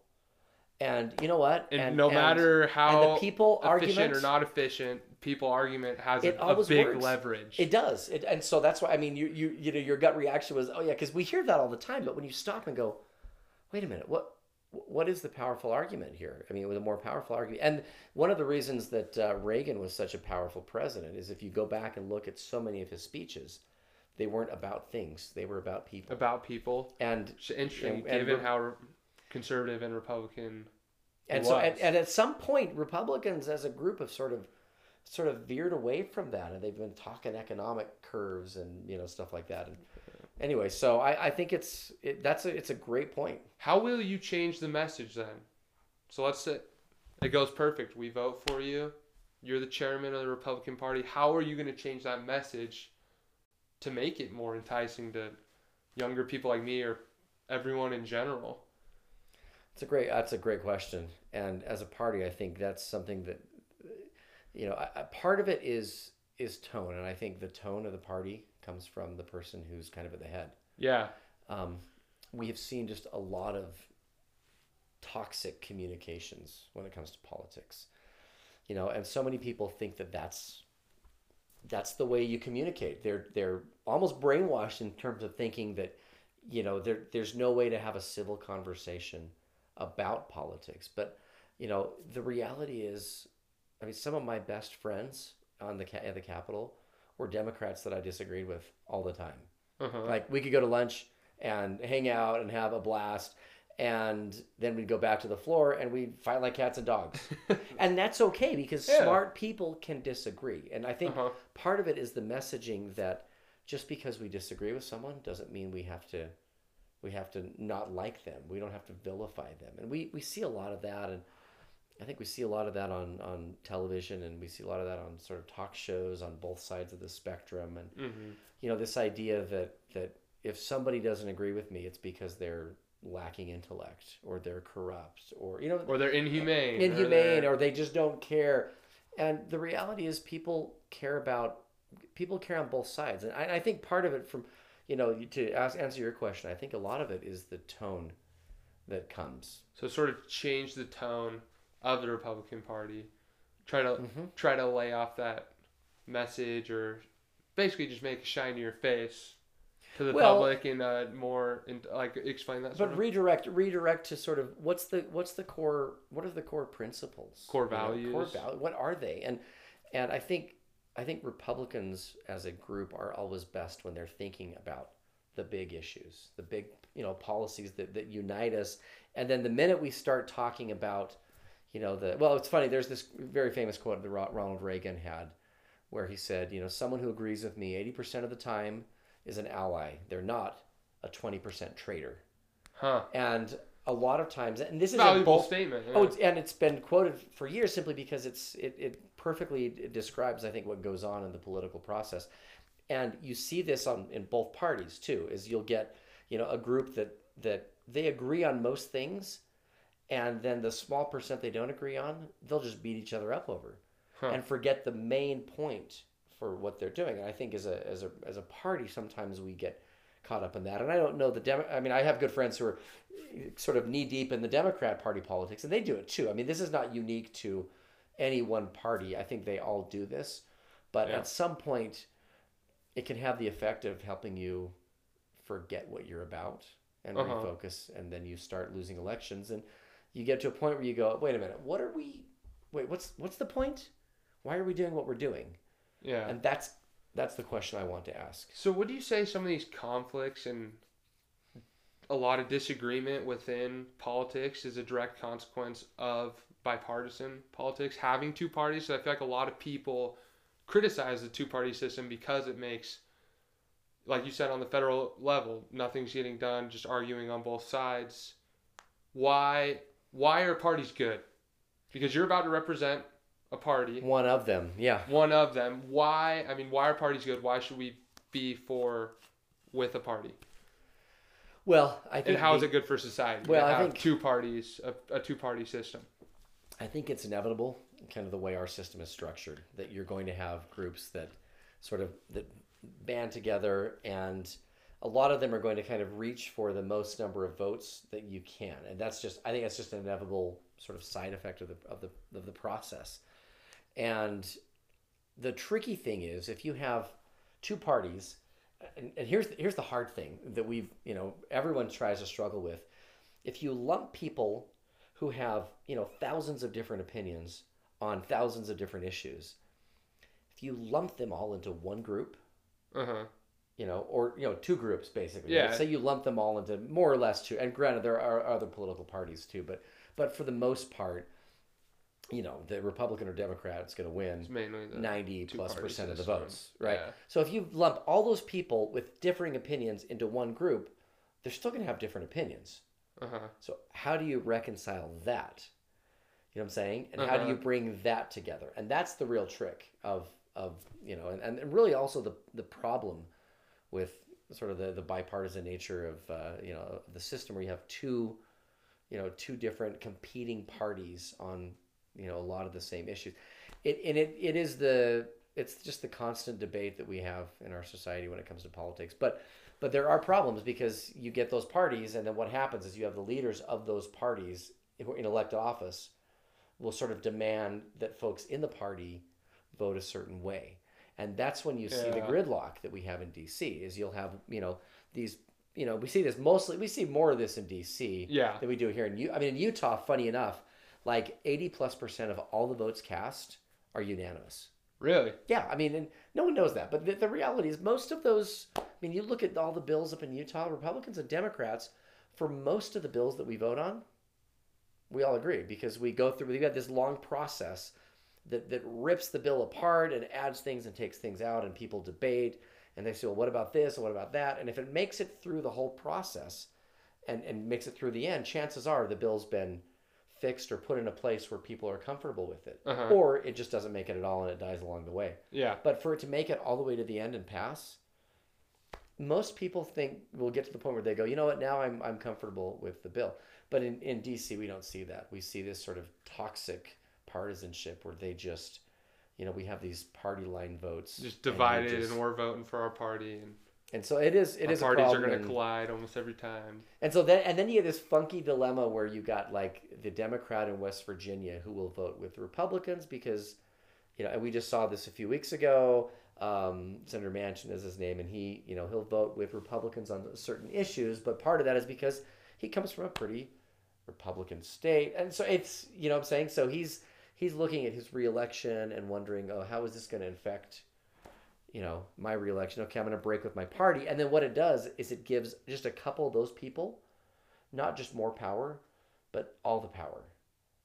And you know what? And, no matter how the people efficient argument- or not efficient, people argument has a, It a always big works. leverage. It does, it, and so that's why I mean, you you you know, your gut reaction was, oh yeah, because we hear that all the time. But when you stop and go, wait a minute, what what is the powerful argument here? I mean, with a more powerful argument, and one of the reasons that uh, Reagan was such a powerful president is if you go back and look at so many of his speeches, they weren't about things; they were about people. about people. And It's interesting, And- and given re- how conservative and Republican. and it so and, and at some point republicans as a group have sort of sort of veered away from that and they've been talking economic curves and you know stuff like that and anyway so i, I think it's it, that's a, it's a great point How will you change the message then? So let's say it goes perfect. We vote for you. You're the chairman of the Republican Party. How are you going to change that message to make it more enticing to younger people like me or everyone in general? it's a great that's a great question and as a party i think that's something that you know a, a part of it is is tone and i think the tone of the party comes from the person who's kind of at the head. Yeah. um, we have seen just a lot of toxic communications when it comes to politics you know and so many people think that that's that's the way you communicate. They're they're almost brainwashed in terms of thinking that you know there there's no way to have a civil conversation about politics. But you know the reality is i mean some of my best friends on the at the capitol were democrats that i disagreed with all the time Uh-huh. like we could go to lunch and hang out and have a blast, and then we'd go back to the floor and we'd fight like cats and dogs. and that's okay because Yeah. smart people can disagree. And I think Uh-huh. part of it is the messaging that just because we disagree with someone doesn't mean we have to we have to not like them. We don't have to vilify them. And we, we see a lot of that and I think we see a lot of that on, on television and we see a lot of that on sort of talk shows on both sides of the spectrum. And hmm you know this idea that that if somebody doesn't agree with me it's because they're lacking intellect or they're corrupt or you know Or they're inhumane. or inhumane they're- or they just don't care. And the reality is people care about people care on both sides. And i, I think part of it from you know to ask, answer your question i think a lot of it is the tone that comes. So sort of change the tone of the Republican Party. Try to Mhm. try to lay off that message or basically just make a your face to the Well- public and uh, more and like explain that but of redirect redirect to sort of what's the what's the core what are the core principles Core You know, core values. value what are they and and i think i think republicans as a group are always best when they're thinking about the big issues the big you know policies that, that unite us and then the minute we start talking about you know the well it's funny there's this very famous quote that ronald reagan had where he said you know someone who agrees with me 80% of the time is an ally they're not a 20% traitor huh and a lot of times and this is a valuable both statement. yeah. oh it's, and it's been quoted for years simply because it's it, it perfectly describes i think what goes on in the political process and you see this on in both parties too is you'll get you know a group that that they agree on most things and then the small percent they don't agree on they'll just beat each other up over Huh. and forget the main point for what they're doing and i think as a as a as a party sometimes we get caught up in that and i don't know the Demo- i mean i have good friends who are sort of knee deep in the democrat party politics and they do it too i mean this is not unique to any one party i think they all do this but Yeah. at some point it can have the effect of helping you forget what you're about and Uh-huh. refocus and then you start losing elections and you get to a point where you go wait a minute what are we wait what's what's the point why are we doing what we're doing yeah. and that's that's the question i want to ask So, what do you say some of these conflicts and a lot of disagreement within politics is a direct consequence of bipartisan politics, having two parties? So, I feel like a lot of people criticize the two party system because it makes, like you said, on the federal level, nothing's getting done, just arguing on both sides. Why? Why are parties good? because you're about to represent a party, One of them, yeah. one of them. Why? I mean, why are parties good? Why should we be for with a party? Well, I think And how is the- it good for society? Well, I think- two parties, a, a two party system. I think it's inevitable, kind of the way our system is structured, that you're going to have groups that sort of that band together, and a lot of them are going to kind of reach for the most number of votes that you can, and that's just I think that's just an inevitable sort of side effect of the of the of the process. And the tricky thing is if you have two parties, and, and here's here's the hard thing that we've you know everyone tries to struggle with, if you lump people who have you know thousands of different opinions on thousands of different issues if you lump them all into one group Uh huh. You know or you know two groups basically Yeah. Let's say you lump them all into more or less two and granted there are other political parties too but but for the most part you know the republican or democrat is going to win It's mainly the 90 two plus percent of the votes right Yeah. so if you lump all those people with differing opinions into one group they're still going to have different opinions Uh huh. so how do you reconcile that? You know what I'm saying? And how do you Uh-huh. bring that together? And that's the real trick of of you know, and, and really also the the problem with sort of the, the bipartisan nature of uh, you know the system where you have two you know two different competing parties on you know a lot of the same issues. It and it, it is the it's just the constant debate that we have in our society when it comes to politics. But but there are problems because you get those parties, and then what happens is you have the leaders of those parties who are in elected office will sort of demand that folks in the party vote a certain way, and that's when you see the gridlock that we have in D.C. Is you'll have you know these you know we see this mostly we see more of this in D.C. Yeah. than we do here in U. I mean in Utah, funny enough, like eighty plus percent of all the votes cast are unanimous. Really? Yeah, I mean, and no one knows that, but the, the reality is most of those. I mean, you look at all the bills up in Utah, Republicans and Democrats, for most of the bills that we vote on, we all agree because we go through. We've got this long process that that rips the bill apart and adds things and takes things out, and people debate and they say, well, what about this and what about that? And if it makes it through the whole process, and and makes it through the end, chances are the bill's been fixed or put in a place where people are comfortable with it, Uh-huh. or it just doesn't make it at all and it dies along the way. Yeah. But for it to make it all the way to the end and pass, most people think we'll get to the point where they go, you know what, now I'm, I'm comfortable with the bill. But in, in DC, we don't see that. We see this sort of toxic partisanship where they just, you know, we have these party line votes. Just divided, and, just- we're voting for our party, and and so it is. It our is parties are going to collide almost every time. and so then, and then you have this funky dilemma where you got like the Democrat in West Virginia who will vote with Republicans because, you know, and we just saw this a few weeks ago. Um, Senator Manchin is his name, and he, you know, he'll vote with Republicans on certain issues, but part of that is because he comes from a pretty Republican state, and so it's, you know, what I'm saying, so he's he's looking at his reelection and wondering, oh, how is this going to affect you know, my reelection. Okay, I'm going to break with my party. And then what it does is it gives just a couple of those people not just more power, but all the power.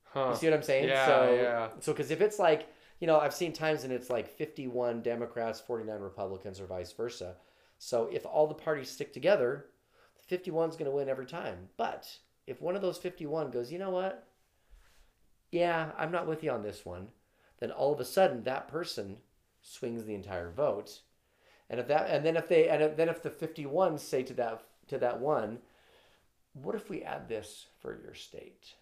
Huh. You see what I'm saying? Yeah, so, yeah. So, because if it's like, you know, I've seen times and it's like 51 Democrats, 49 Republicans, or vice versa. So, if all the parties stick together, 51 is going to win every time. But if one of those 51 goes, you know what? Yeah, I'm not with you on this one, then all of a sudden that person swings the entire vote. And if that, and then if they, and if, then if the 51 say to that to that one, what if we add this for your state?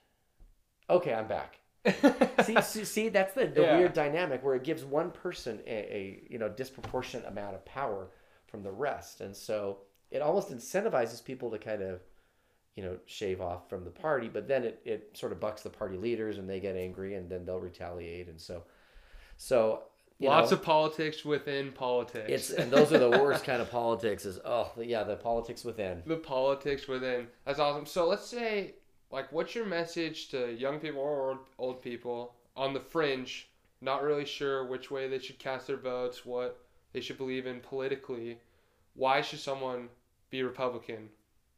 Okay, I'm back. see, see, see, that's the, the Yeah. weird dynamic where it gives one person a, a you know disproportionate amount of power from the rest, and so it almost incentivizes people to kind of you know shave off from the party, but then it, it sort of bucks the party leaders and they get angry and then they'll retaliate, and so so Lots know, of politics within politics. it's and those are the worst kind of politics. Is oh yeah, the politics within. the politics within. That's awesome. So let's say, like, what's your message to young people or old people on the fringe, not really sure which way they should cast their votes, what they should believe in politically? Why should someone be Republican?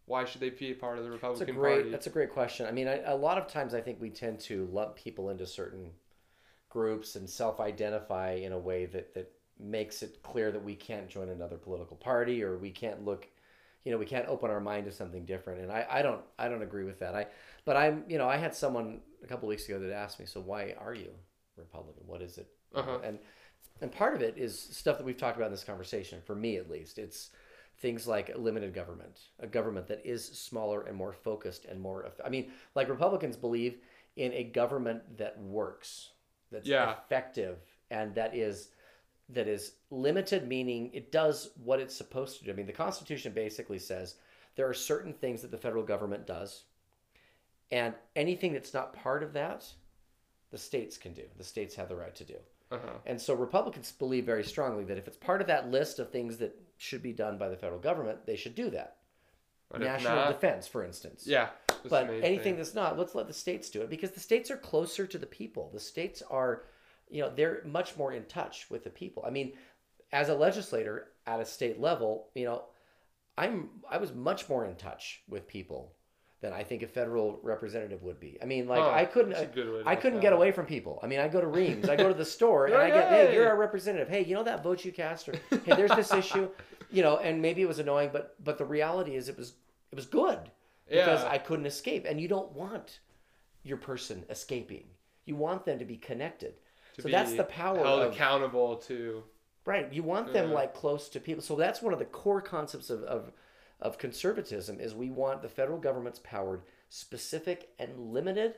Why should they be a part of the That's a Republican great. Party? That's a great question. I mean, I, a lot of times I think we tend to lump people into certain groups and self-identify in a way that that makes it clear that we can't join another political party or we can't look, you know, we can't open our mind to something different. And I, I don't I don't agree with that. I but I'm you know I had someone a couple weeks ago that asked me, "So why are you Republican? What is it?" Uh-huh. And and part of it is stuff that we've talked about in this conversation. For me, at least, it's things like limited government, a government that is smaller and more focused and more. I mean, like Republicans believe in a government that works, that's Yeah. effective, and that is that is limited, meaning it does what it's supposed to do. I mean, the Constitution basically says there are certain things that the federal government does, and anything that's not part of that, the states can do. The states have the right to do. Uh-huh. And so Republicans believe very strongly that if it's part of that list of things that should be done by the federal government, they should do that. But National not, defense, for instance. yeah. But anything thing. that's not, let's let the states do it because the states are closer to the people. The states are, you know, they're much more in touch with the people. I mean, as a legislator at a state level, you know, I'm I was much more in touch with people than I think a federal representative would be. I mean, like Huh, I couldn't that's a good way to I couldn't get away from people. I mean, I go to Reams, I go to the store, and I get, hey, you're our representative. Hey, you know that vote you cast, or hey, there's this issue, you know, and maybe it was annoying, but but the reality is it was it was good because Yeah. I couldn't escape, and you don't want your person escaping. You want them to be connected. To so that's the power held of accountable to. Right. You want them Yeah. like close to people. So that's one of the core concepts of, of, of conservatism is we want the federal government's power specific and limited,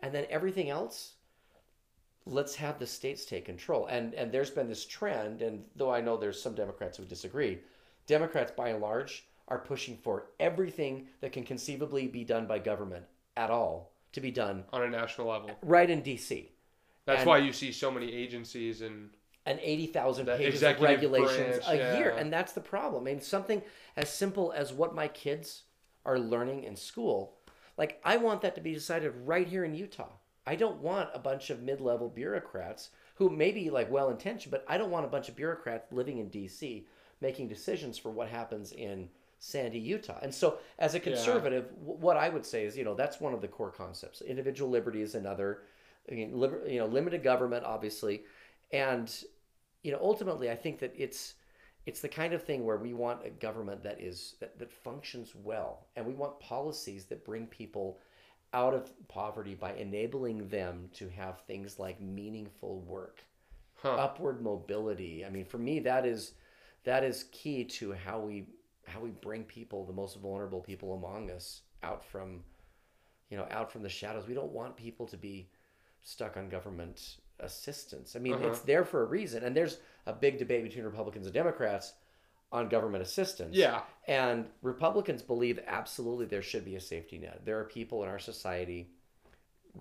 and then everything else, let's have the states take control. And and there's been this trend, and though I know there's some Democrats who disagree, Democrats by and large are pushing for everything that can conceivably be done by government at all to be done on a national level. right in DC. That's And- why you see so many agencies and and 80,000 pages of regulations branch, a year. And that's the problem. I mean, something as simple as what my kids are learning in school, like, I want that to be decided right here in Utah. I don't want a bunch of mid level bureaucrats who may be like well intentioned, but I don't want a bunch of bureaucrats living in DC making decisions for what happens in Sandy, Utah. And so, as a conservative, w what I would say is, you know, that's one of the core concepts. Individual liberty is another. I mean, liber, you know, limited government, obviously, and you know, ultimately, I think that it's it's the kind of thing where we want a government that is that, that functions well, and we want policies that bring people out of poverty by enabling them to have things like meaningful work, Huh. upward mobility. I mean, for me, that is that is key to how we how we bring people, the most vulnerable people among us, out from you know out from the shadows. We don't want people to be stuck on government assistance. I mean, Uh-huh. it's there for a reason, and there's a big debate between Republicans and Democrats on government assistance. Yeah. And Republicans believe absolutely there should be a safety net. There are people in our society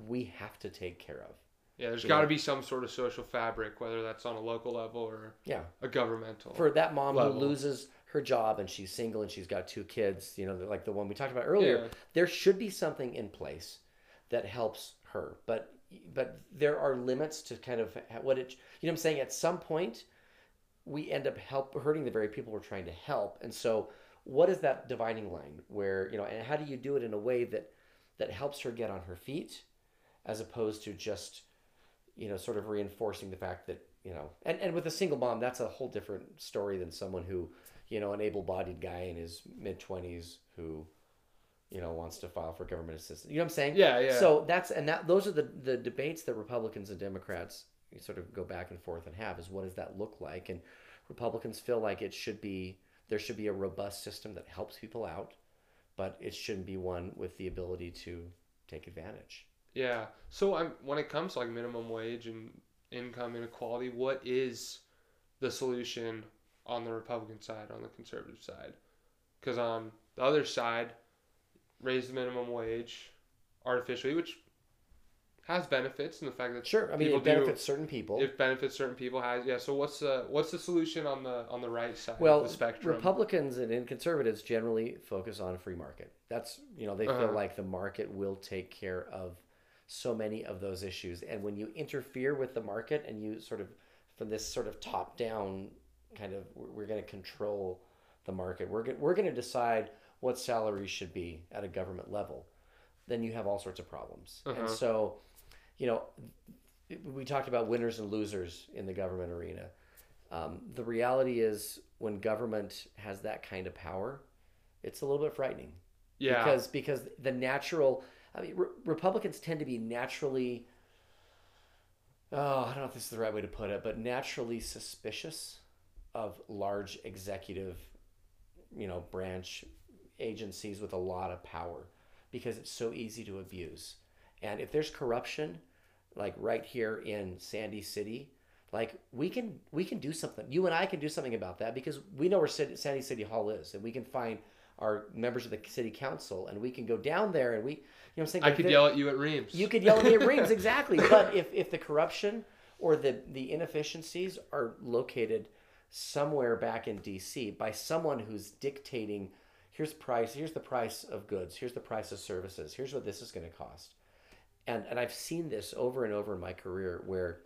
we have to take care of. Yeah, there's got to be some sort of social fabric, whether that's on a local level or Yeah. a governmental. For that mom Level. who loses her job and she's single and she's got two kids, you know, like the one we talked about earlier, Yeah. there should be something in place that helps her. But but there are limits to kind of what it. You know, I'm saying at some point we end up help hurting the very people we're trying to help. And so, what is that dividing line where you know, and how do you do it in a way that that helps her get on her feet, as opposed to just you know, sort of reinforcing the fact that you know, and and with a single mom, that's a whole different story than someone who, you know, an able-bodied guy in his mid twenties who, you know, wants to file for government assistance. You know what I'm saying? Yeah, yeah. So that's and that those are the the debates that Republicans and Democrats sort of go back and forth and have is what does that look like? And Republicans feel like it should be there should be a robust system that helps people out, but it shouldn't be one with the ability to take advantage. Yeah. So I'm when it comes to like minimum wage and income inequality, what is the solution on the Republican side, on the conservative side? Because on um, the other side, raise the minimum wage artificially, which has benefits in the fact that Sure, I mean it do- benefits certain people. it benefits certain people. Has yeah. So what's the what's the solution on the on the right side well, of the spectrum? Republicans and, and conservatives generally focus on a free market. That's you know they feel Uh-huh. like the market will take care of so many of those issues, and when you interfere with the market and you sort of from this sort of top down kind of we're, we're going to control the market. We're go- we're going to decide what salaries should be at a government level. Then you have all sorts of problems, and Uh-huh. so you know we talked about winners and losers in the government arena. Um, the reality is, when government has that kind of power, it's a little bit frightening. yeah. Because because the natural, I mean, re- Republicans tend to be naturally. Oh, I don't know if this is the right way to put it, but naturally suspicious of large executive, you know, branch agencies with a lot of power because it's so easy to abuse. And if there's corruption, like right here in Sandy City, like we can we can do something. You and I can do something about that because we know where Sandy City Hall is, and we can find our members of the city council, and we can go down there, and we, you know, I'm saying. I could yell at you at Reams. You could yell at me at Reams, exactly. But if if the corruption or the the inefficiencies are located somewhere back in D.C. by someone who's dictating, here's price, here's the price of goods, here's the price of services, here's what this is going to cost, and and I've seen this over and over in my career where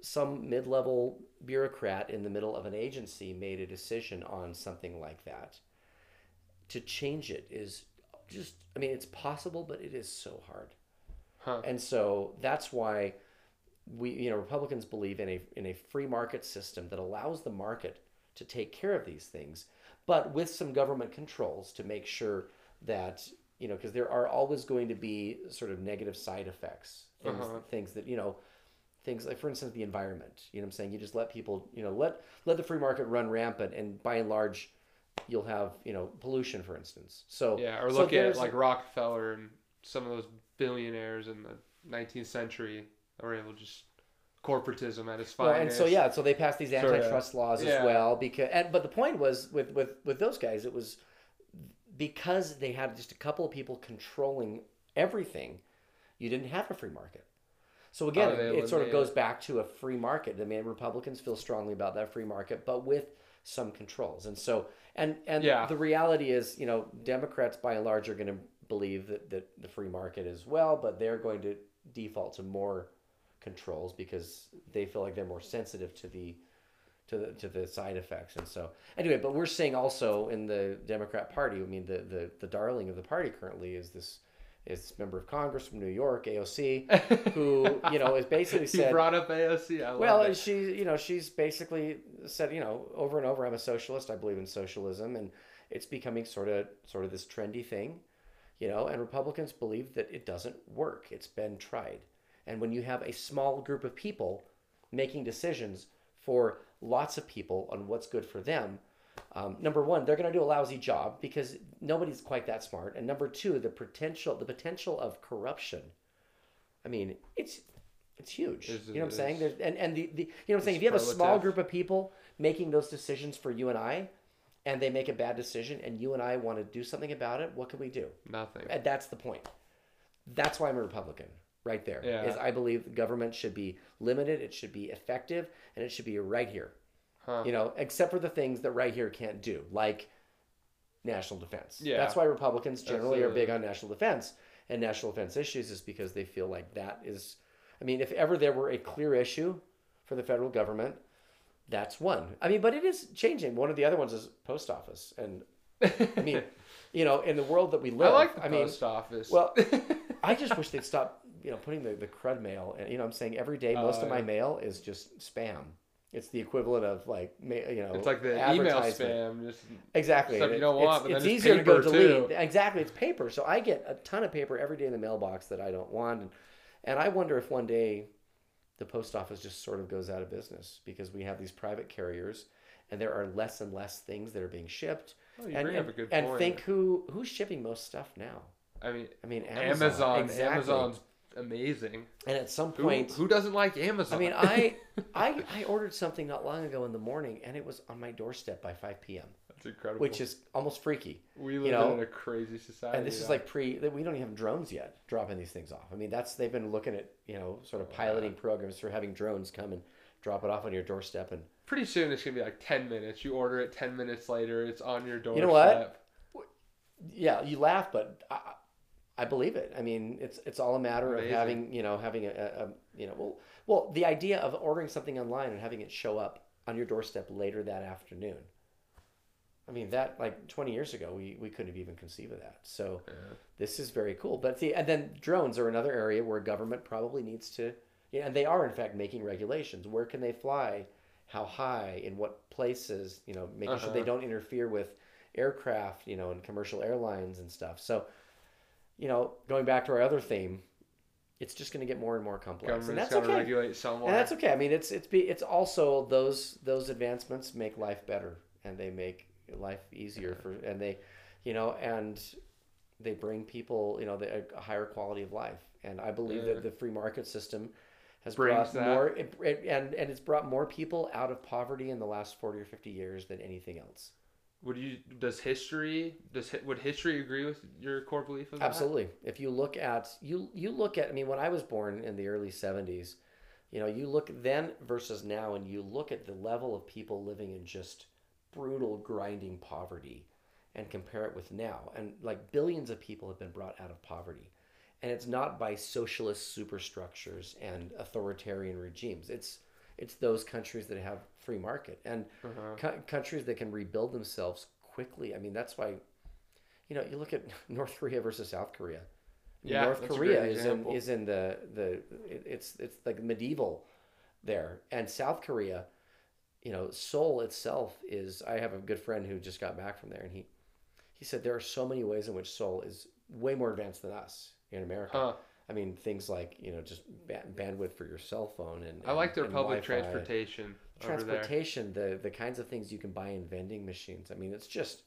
some mid-level bureaucrat in the middle of an agency made a decision on something like that. To change it is just i mean it's possible but it is so hard. Huh. and so that's why we you know republicans believe in a in a free market system that allows the market to take care of these things but with some government controls to make sure that you know because there are always going to be sort of negative side effects things, Uh-huh. things that you know things like for instance the environment you know what i'm saying you just let people you know let let the free market run rampant and by and large you'll have you know pollution for instance so Yeah, or so look at like Rockefeller and some of those billionaires in the 19th century that were able to just corporatism at its well, and so yeah so they passed these antitrust laws Yeah. as well because and but the point was with with with those guys it was because they had just a couple of people controlling everything you didn't have a free market. So again Oh, it, sort of goes back to a free market. I mean republicans feel strongly about that free market but with some controls. And so and and Yeah. the reality is you know democrats by and large are going to believe that, that the free market as well but they're going to default to more controls because they feel like they're more sensitive to the to the to the side effects and so anyway but we're seeing also in the democrat party i mean the the, the darling of the party currently is this is member of congress from new york aoc who you know is basically said brought up AOC. I well, it. she, you know, she's basically said, you know, over and over, I'm a socialist. I believe in socialism, and it's becoming sort of, sort of this trendy thing, you know. And Republicans believe that it doesn't work. It's been tried, and when you have a small group of people making decisions for lots of people on what's good for them, um, number one, they're going to do a lousy job because nobody's quite that smart, and number two, the potential, the potential of corruption. I mean, it's it's huge. Is- you know what I'm saying? There's, and and the, the you know what I'm saying. If you have a small group of people making those decisions for you and I, and they make a bad decision, and you and I want to do something about it, what can we do? Nothing. And that's the point. That's why I'm a Republican. Right there is Yeah. I believe the government should be limited, it should be effective, and it should be right here. Huh. You know, except for the things that right here can't do, like national defense. Yeah. That's why Republicans generally are big on national defense and national defense issues is because they feel like that is I mean, if ever there were a clear issue for the federal government, that's one. I mean, but it is changing. One of the other ones is post office. And I mean, you know, in the world that we I live, like the I mean, post office. well, I just wish they'd stop, you know, putting the, the crud mail. And, you know, I'm saying every day, oh, most Oh, of my yeah. mail is just spam. It's the equivalent of like, ma- you know, it's like the email spam. Just Exactly. Stuff you don't it's, want, but then it's it's easier to go delete. too. Exactly. It's paper. So I get a ton of paper every day in the mailbox that I don't want. And, and I wonder if one day the post office just sort of goes out of business because we have these private carriers and there are less and less things that are being shipped. oh, you and bring and, up a good and think who who's shipping most stuff now? I mean, I mean, Amazon. Amazon. exactly. Amazon's amazing. And at some point, who doesn't like Amazon? I mean, I, I I ordered something not long ago in the morning and it was on my doorstep by 5 p.m., That's incredible. which is almost freaky. we live know, in a crazy society. And this is like pre. We don't even have drones yet dropping these things off. I mean, that's they've been looking at you know sort of piloting programs for having drones come and drop it off on your doorstep. And pretty soon. It's gonna be like ten minutes. You order it ten minutes later. It's on your doorstep. You know what? yeah, you laugh, but I, I believe it. I mean, it's it's all a matter Amazing. of having you know having a, a, you know well well the idea of ordering something online and having it show up on your doorstep later that afternoon. I mean that like 20 years ago we, we couldn't have even conceived of that. So Yeah. this is very cool. But see, and then drones are another area where government probably needs to, yeah, and they are in fact making regulations. Where can they fly? How high? In what places? You know, making sure they Uh-huh. don't interfere with aircraft, you know, and commercial airlines and stuff. So, you know, going back to our other theme, it's just going to get more and more complex, and Government's that's got to okay. regulate somewhere. And that's okay. I mean, it's it's be it's also those those advancements make life better and they make life easier for and they, you know, and they bring people you know the, a higher quality of life. And I believe Yeah. that the free market system has Brings brought that. more it, it, and and it's brought more people out of poverty in the last forty or fifty years than anything else. Would you? Does history? Does would history agree with your core belief of that? Absolutely. If you look at you you look at I mean when I was born in the early 70s, you know, you look then versus now and you look at the level of people living in just brutal grinding poverty and compare it with now and like billions of people have been brought out of poverty. And it's not by socialist superstructures and authoritarian regimes. It's it's those countries that have free market and Uh-huh. co- countries that can rebuild themselves quickly. I mean, that's why, you know, you look at North Korea versus South Korea. Yeah, North Korea is in is in the the it's it's like medieval there, and South Korea, you know, Seoul itself is. I have a good friend who just got back from there, and he he said there are so many ways in which Seoul is way more advanced than us in America. Huh. I mean, things like you know just ba- bandwidth for your cell phone and I like their public Wi-Fi. transportation transportation the the kinds of things you can buy in vending machines. I mean it's just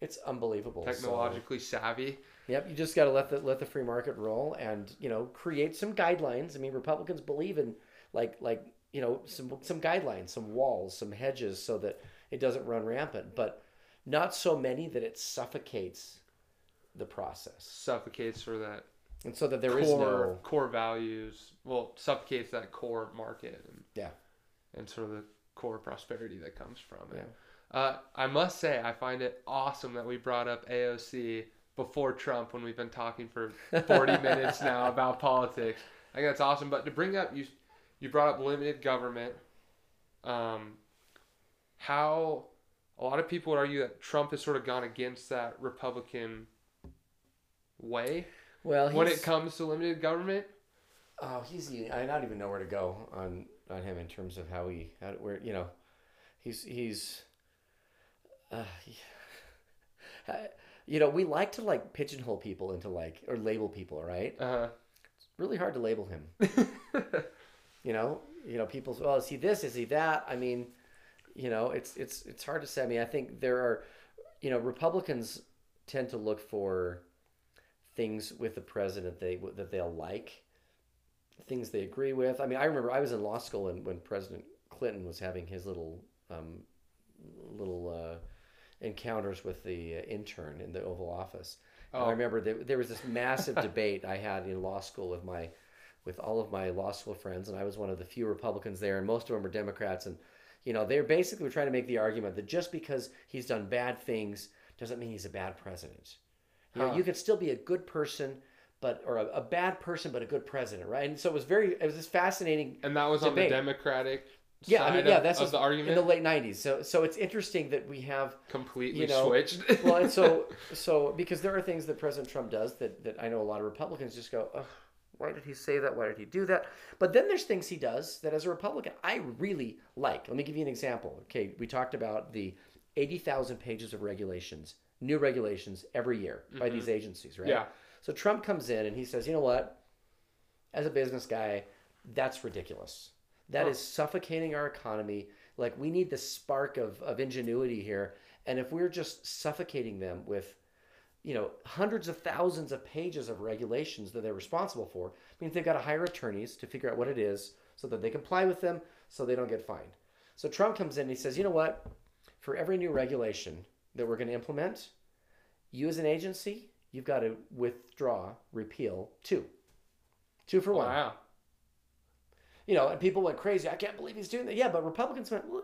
it's unbelievable. So, Technologically savvy. yep you just got to let the let the free market roll and you know create some guidelines. I mean republicans believe in like like you know some some guidelines some walls some hedges so that it doesn't run rampant. But not so many that it suffocates the process. Suffocates for that and so that there core is no core values. Well, suffocates that core market and Yeah. and sort of the core prosperity that comes from it. Yeah. Uh, I must say, I find it awesome that we brought up AOC before Trump when we've been talking for 40 minutes now about politics. I think that's awesome. But to bring up you, you brought up limited government. Um, how a lot of people would argue that Trump has sort of gone against that Republican way well when it comes to limited government. Oh, he's. I don't even know where to go on on him in terms of how he how where you know, he's he's. Uh, he- you know, we like to like pigeonhole people into like or label people, right? Uh, It's really hard to label him. You know, you know, people. Well, is he this? Is he that? I mean, you know, it's it's it's hard to say. I mean, I think there are, you know, Republicans tend to look for things with the president they that they'll like, things they agree with. I mean, I remember I was in law school and when President Clinton was having his little um, little uh, encounters with the uh, intern in the Oval Office. And I Oh. remember there, there was this massive debate I had in law school with my with all of my law school friends, and I was one of the few Republicans there, and most of them were Democrats. And you know, they're basically trying to make the argument that just because he's done bad things doesn't mean he's a bad president. You know, Huh. you could still be a good person, but or a, a bad person, but a good president, right? And so it was very, it was this fascinating and that was on the Debate. Democratic yeah, I mean, yeah, that's of the in argument. the late '90s. So, so it's interesting that we have completely you know, switched. well, and so so because there are things that President Trump does that that I know a lot of Republicans just go, Ugh, why did he say that? Why did he do that? But then there's things he does that as a Republican I really like. Let me give you an example. Okay, we talked about the eighty thousand pages of regulations, new regulations every year by mm-hmm. these agencies, right? yeah, So Trump comes in and he says, you know what? As a business guy, that's ridiculous. That is Huh. suffocating our economy. Like we need the spark of, of ingenuity here. And if we're just suffocating them with, you know, hundreds of thousands of pages of regulations that they're responsible for, means they've got to hire attorneys to figure out what it is so that they comply with them so they don't get fined. So Trump comes in and he says, you know what? For every new regulation that we're going to implement, you as an agency, you've got to withdraw, repeal two. Two for one. wow. You know, and people went crazy. I can't believe he's doing that. Yeah, but Republicans went, well,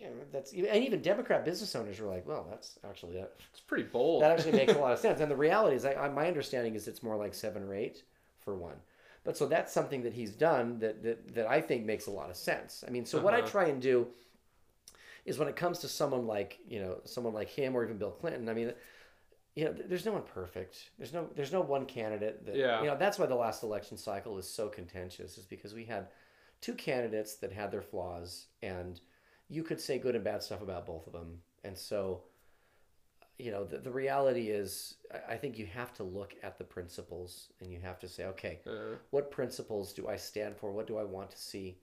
yeah, that's and even Democrat business owners were like, well, that's actually that, It's pretty bold. that actually makes a lot of sense. And the reality is, I, I, my understanding is it's more like seven or eight for one. But so that's something that he's done that that, that I think makes a lot of sense. I mean, so what I Uh-huh. try and do is when it comes to someone like you know someone like him or even Bill Clinton. I mean, you know, there's no one perfect. There's no there's no one candidate that Yeah. you know. That's why the last election cycle was so contentious, is because we had two candidates that had their flaws, and you could say good and bad stuff about both of them. And so, you know, the, the reality is, I- think you have to look at the principles and you have to say, okay, Uh, what principles do I stand for? What do I want to see?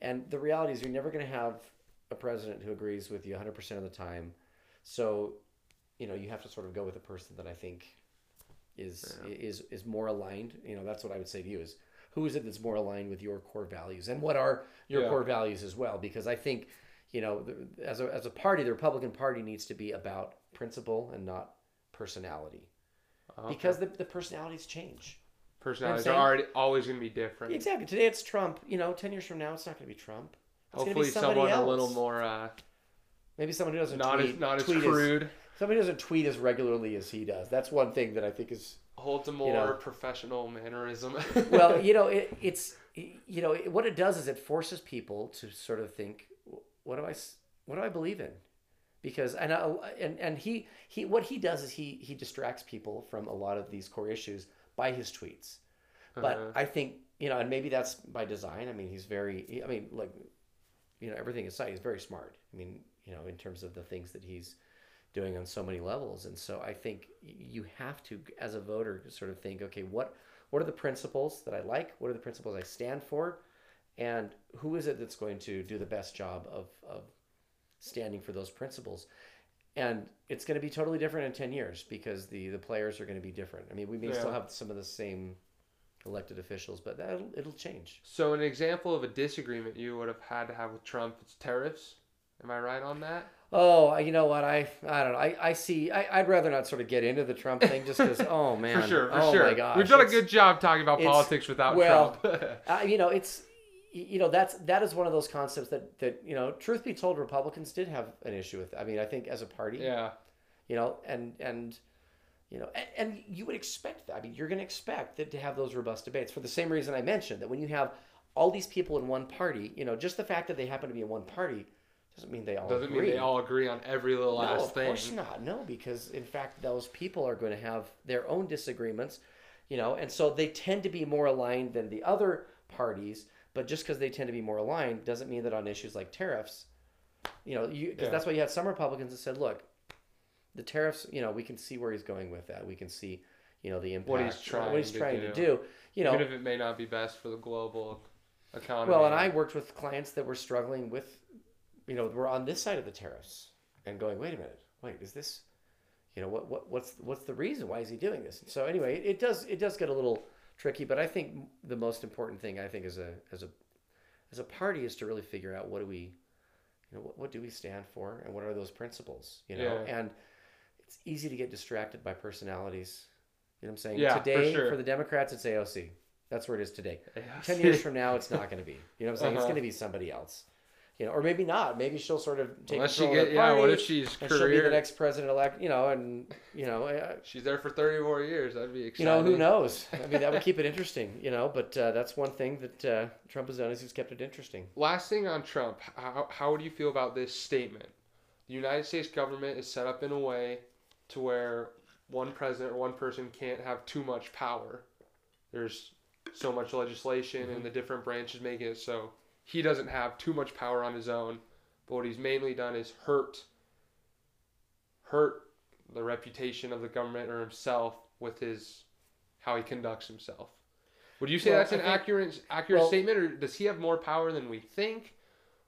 And the reality is, you're never going to have a president who agrees with you 100% of the time. So, you know, you have to sort of go with a person that I think is is is more aligned. You know, that's what I would say to you is who is it that's more aligned with your core values and what are your Yeah. core values as well? Because I think, you know, as a as a party, the Republican Party needs to be about principle and not personality. okay. Because the, the personalities change. personalities are already always going to be different. Exactly. Today it's Trump. You know, ten years from now it's not going to be Trump. It's Hopefully, someone else. a little more uh, Maybe someone who doesn't not tweet. as not as tweet crude. somebody who doesn't tweet as regularly as he does. That's one thing that I think is holds a more know. professional mannerism. well. You know, it, it's you know it, what it does is it forces people to sort of think, what do I what do I believe in? Because and I, and and he he what he does is he he distracts people from a lot of these core issues by his tweets. But Uh-huh. I think you know, and maybe that's by design. I mean, he's very. I mean, like, you know, everything aside, he's very smart. I mean, you know, in terms of the things that he's doing on so many levels, and so I think you have to, as a voter, sort of think, okay, what what are the principles that I like? What are the principles I stand for? And who is it that's going to do the best job of of standing for those principles? And it's going to be totally different in ten years because the the players are going to be different. I mean, we may still have some of the same elected officials, but that'll it'll change. so, an example of a disagreement you would have had to have with Trump is tariffs. Am I right on that? Oh, you know what? I I don't know. I, I see. I, I'd rather not sort of get into the Trump thing just because. Oh man. for sure, for oh sure. my gosh. We've done a good job talking about politics without well, Trump. Uh, you know, it's, you know that's that is one of those concepts that that you know. Truth be told, Republicans did have an issue with. I mean, I think as a party, yeah, you know, and and you know, and, and you would expect that. I mean, you're going to expect that to have those robust debates for the same reason I mentioned that when you have all these people in one party, you know, just the fact that they happen to be in one party doesn't mean they all doesn't agree. mean they all agree on every little no, last of thing. course not. No, because in fact, those people are going to have their own disagreements, you know, and so they tend to be more aligned than the other parties. But just because they tend to be more aligned doesn't mean that on issues like tariffs, you know, you because Yeah. that's why you had some Republicans that said, look, the tariffs, you know, we can see where he's going with that. We can see, you know, the impact, What he's trying what he's to trying to do. do. You know, Even if it may not be best for the global economy. well, and I worked with clients that were struggling with, you know, were on this side of the tariffs and going, wait a minute, wait, is this, you know, what, what what's what's the reason? Why is he doing this? So anyway, it, it does it does get a little tricky, but I think the most important thing I think as a as a as a party is to really figure out what do we, you know, what, what do we stand for and what are those principles, you know, Yeah. and it's easy to get distracted by personalities. You know what I'm saying? Yeah, for today for the Democrats, it's AOC. That's where it is today. Yeah. Ten years from now, it's not going to be. You know what I'm saying? It's Uh-huh. going to be somebody else. You know, or maybe not. Maybe she'll sort of take Unless she control of get the yeah, what if she's and she'll be the next president elect? You know, and you know, uh, She's there for thirty more years. That'd be exciting. you know, who knows? I mean, that would keep it interesting. You know, but uh, that's one thing that uh, Trump has done is he's kept it interesting. Last thing on Trump, how how would you feel about this statement? The United States government is set up in a way to where one president or one person can't have too much power. There's so much legislation Mm-hmm. and the different branches making it so he doesn't have too much power on his own. But what he's mainly done is hurt hurt the reputation of the government or himself with his how he conducts himself. Would you say Well, that's an think- accurate accurate well- statement, or does he have more power than we think,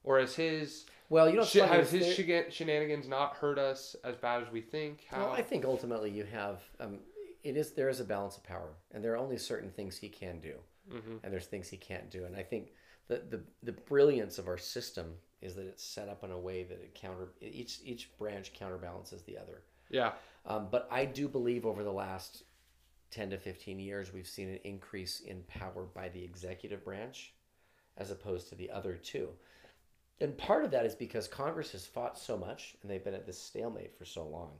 or is his Well, you know, funny has his shenanigans not hurt us as bad as we think? How? Well, I think ultimately you have um, it is there is a balance of power, and there are only certain things he can do, Mhm. and there's things he can't do. And I think the, the the brilliance of our system is that it's set up in a way that it counter each each branch counterbalances the other. yeah, Um, but I do believe over the last 10 to 15 years, we've seen an increase in power by the executive branch as opposed to the other two. And part of that is because Congress has fought so much and they've been at this stalemate for so long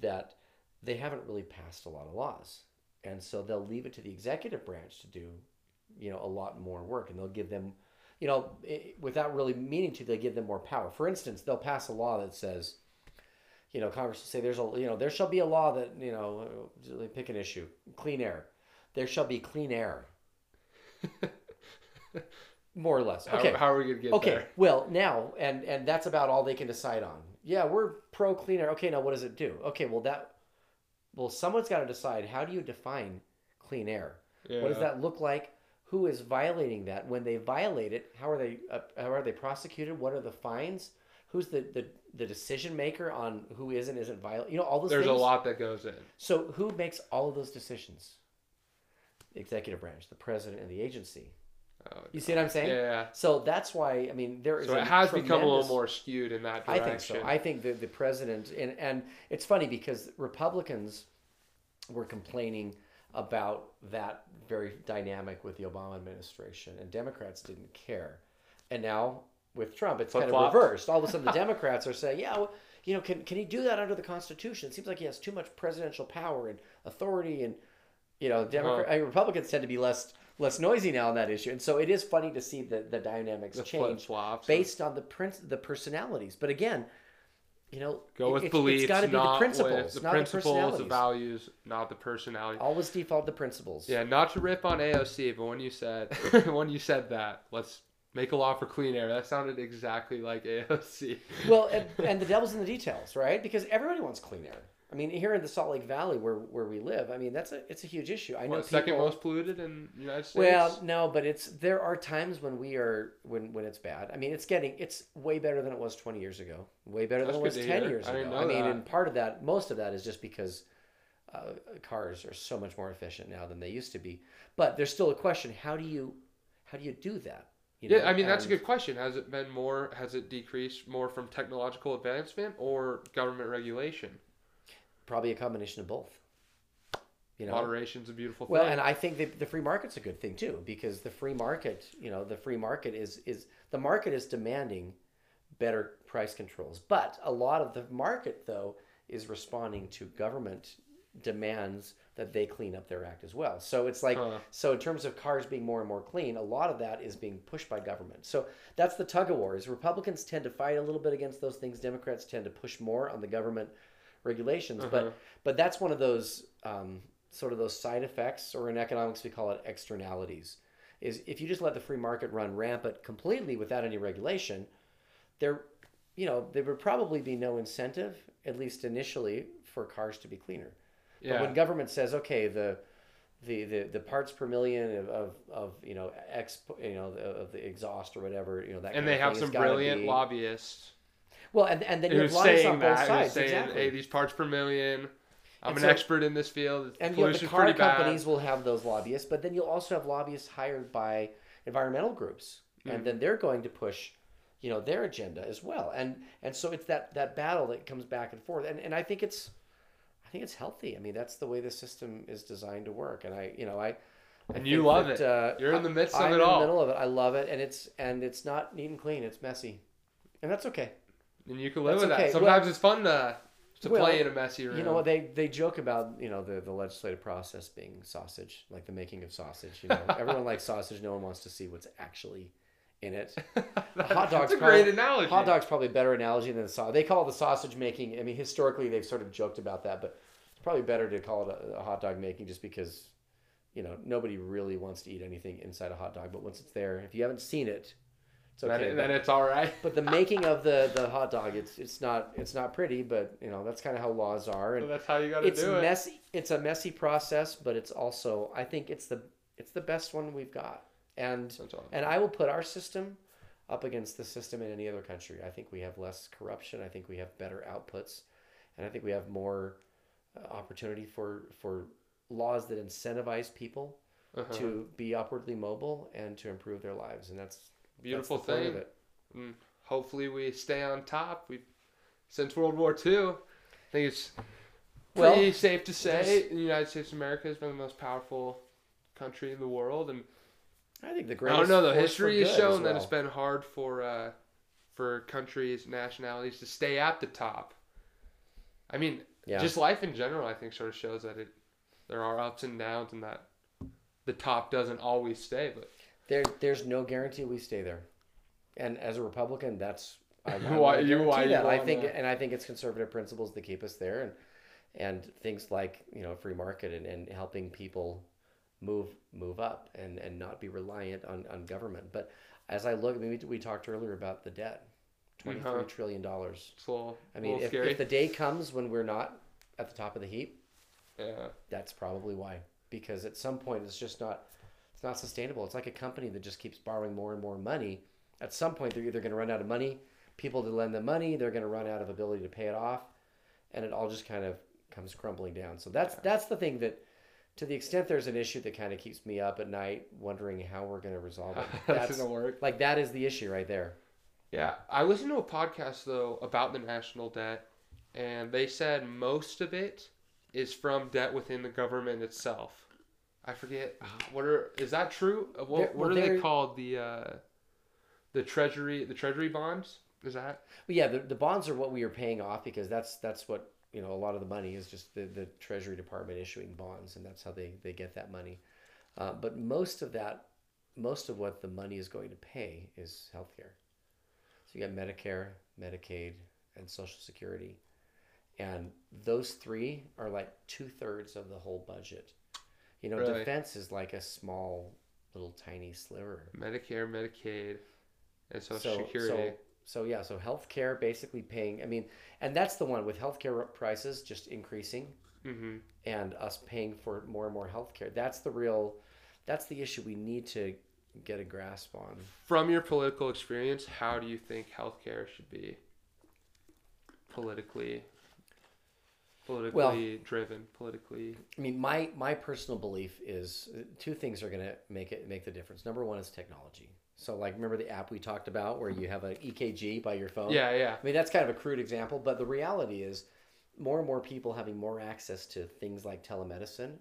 that they haven't really passed a lot of laws. And so they'll leave it to the executive branch to do, you know, a lot more work and they'll give them, you know, i- without really meaning to, they give them more power. For instance, they'll pass a law that says, you know, Congress will say there's a, you know, there shall be a law that, you know, they pick an issue, clean air. There shall be clean air. More or less. how, Okay. how are we gonna get Okay. there? Well, now, and and that's about all they can decide on. yeah, we're pro clean air. Okay, now what does it do? Okay, well that, well someone's got to decide how do you define clean air? Yeah. What does that look like? Who is violating that? When they violate it, how are they uh, how are they prosecuted? What are the fines? Who's the, the, the decision maker on who is and isn't violent? You know all those. There's things. a lot that goes in. So who makes all of those decisions? The executive branch, the president, and the agency. Oh, You see what I'm saying? yeah. So that's why I mean there is. So it has become a little more skewed in that direction. I think so. I think the the president and and it's funny because Republicans were complaining about that very dynamic with the Obama administration, and Democrats didn't care. And now with Trump, it's kind of reversed. All of a sudden, the Democrats are saying, "Yeah, well, you know, can can he do that under the Constitution? It seems like he has too much presidential power and authority." And you know, Democrat, I mean, Republicans tend to be less less noisy now on that issue, and so it is funny to see the the dynamics the change based on the prince the personalities. But again, you know, Go with it, beliefs, It's got to be the principles, with the not principles, the the values, not the personality. Always default the principles. Yeah, not to rip on AOC, but when you said when you said that, let's make a law for clean air. That sounded exactly like AOC. Well, and, and the devil's in the details, right? Because everybody wants clean air. I mean, here in the Salt Lake Valley, where where we live, I mean, that's a it's a huge issue. I know What, people. second most polluted in the United States. well, no, but it's there are times when we are when when it's bad. I mean, it's getting it's way better than it was twenty years ago. Way better That's than it was ten hear. years I ago. I mean, that. and part of that, most of that is just because uh, cars are so much more efficient now than they used to be. But there's still a question: how do you how do you do that? You yeah, know, I mean that's a good question. Has it been more? Has it decreased more from technological advancement or government regulation? Probably a combination of both. You know, Moderation's a beautiful thing. Well, and I think that the free market's a good thing too, because the free market, you know, the free market is is the market is demanding better price controls, but a lot of the market though is responding to government demands that they clean up their act as well. So it's like Huh. so in terms of cars being more and more clean, a lot of that is being pushed by government. So that's the tug of war. Is Republicans tend to fight a little bit against those things. Democrats tend to push more on the government regulations. Uh-huh. But but that's one of those um, sort of those side effects, or in economics we call it externalities. Is if you just let the free market run rampant completely without any regulation, there, you know, there would probably be no incentive, at least initially, for cars to be cleaner. But yeah. when government says, okay, the the, the, the parts per million of, of, of you know X you know of the exhaust or whatever you know that and they of have some brilliant be- lobbyists well and, and then you're saying on both sides saying, exactly "Hey, these parts per million. I'm And an so- expert in this field. and you have the car pretty bad." companies will have those lobbyists but then you'll also have lobbyists hired by environmental groups Mhm. and then they're going to push you know their agenda as well and and so it's that that battle that comes back and forth and and I think it's I think it's healthy I mean that's the way the system is designed to work and I you know I I And you love that, it. Uh, You're in the midst of it I'm it in the middle of it. I love it, and it's and it's not neat and clean. It's messy, and that's okay. And you can live That's with okay. that. Sometimes it's fun to to Well, play in a messy room. You know what they they joke about you know the the legislative process being sausage, like the making of sausage. You know, everyone likes sausage. No one wants to see what's actually in it. hot dog's That's a probably- great analogy. Hot dog's probably a better analogy than the sausage. They call it the sausage making. I mean, historically they've sort of joked about that, but it's probably better to call it a, a hot dog making just because, you know, nobody really wants to eat anything inside a hot dog. But once it's there, if you haven't seen it, it's Then, okay. but, then it's all right. but the making of the the hot dog, it's it's not it's not pretty, but you know that's kind of how laws are, So and that's how you got to do it. It's messy. It's a messy process, but it's also I think it's the it's the best one we've got, and and I will put our system up against the system in any other country. I think we have less corruption. I think we have better outputs, and I think we have more uh, opportunity for for laws that incentivize people Uh-huh. to be upwardly mobile and to improve their lives. And that's Beautiful thing. And hopefully we stay on top. We since World War II, I think it's Well, pretty safe to say the United States of America has been the most powerful country in the world, and I think the I don't know. The history has shown as that it's been hard for uh, for countries, nationalities to stay at the top. I mean, Yeah. just life in general, I think, sort of shows that it there are ups and downs, and that the top doesn't always stay. But There, there's no guarantee we stay there. And as a Republican, that's I, Why- you- why you that. I think, that? and I think it's conservative principles that keep us there, and and things like you know free market and, and helping people move move up and and not be reliant on on government. But as I look, I mean, we, we talked earlier about the debt. twenty-three Uh-huh. trillion dollars. It's a little, I mean, if, if the day comes when we're not at the top of the heap, yeah. that's probably why. Because at some point, it's just not, not sustainable. It's like a company that just keeps borrowing more and more money. At some point, they're either going to run out of money, people to lend them money, they're going to run out of ability to pay it off, and it all just kind of comes crumbling down. So that's that's the thing that, to the extent there's an issue that kind of keeps me up at night, wondering how we're going to resolve it. That's That's gonna work. like that is the issue right there. Yeah, I listened to a podcast though about the national debt, and they said most of it is from debt within the government itself. I forget what are is that true? What, There- what well, are they called? The uh, the treasury the treasury bonds is that? But yeah, the, the bonds are what we are paying off because that's that's what you know a lot of the money is just the, the Treasury Department issuing bonds, and that's how they, they get that money. Uh, but most of that, most of what the money is going to pay is healthcare. So you got Medicare, Medicaid, and Social Security, and those three are like two thirds of the whole budget. You know, Really? defense is like a small, little tiny sliver. Medicare, Medicaid, and Social so, Security. So, so yeah, so healthcare basically paying. I mean, and that's the one with healthcare prices just increasing, mm-hmm. and us paying for more and more healthcare. That's the real. That's the issue we need to get a grasp on. From your political experience, how do you think healthcare should be politically politically driven, politically I mean, my my personal belief is uh, two things are going to make it make the difference. Number one is technology. So, like, remember the app we talked about where you have an EKG by your phone? Yeah, yeah. I mean, that's kind of a crude example, but the reality is more and more people having more access to things like telemedicine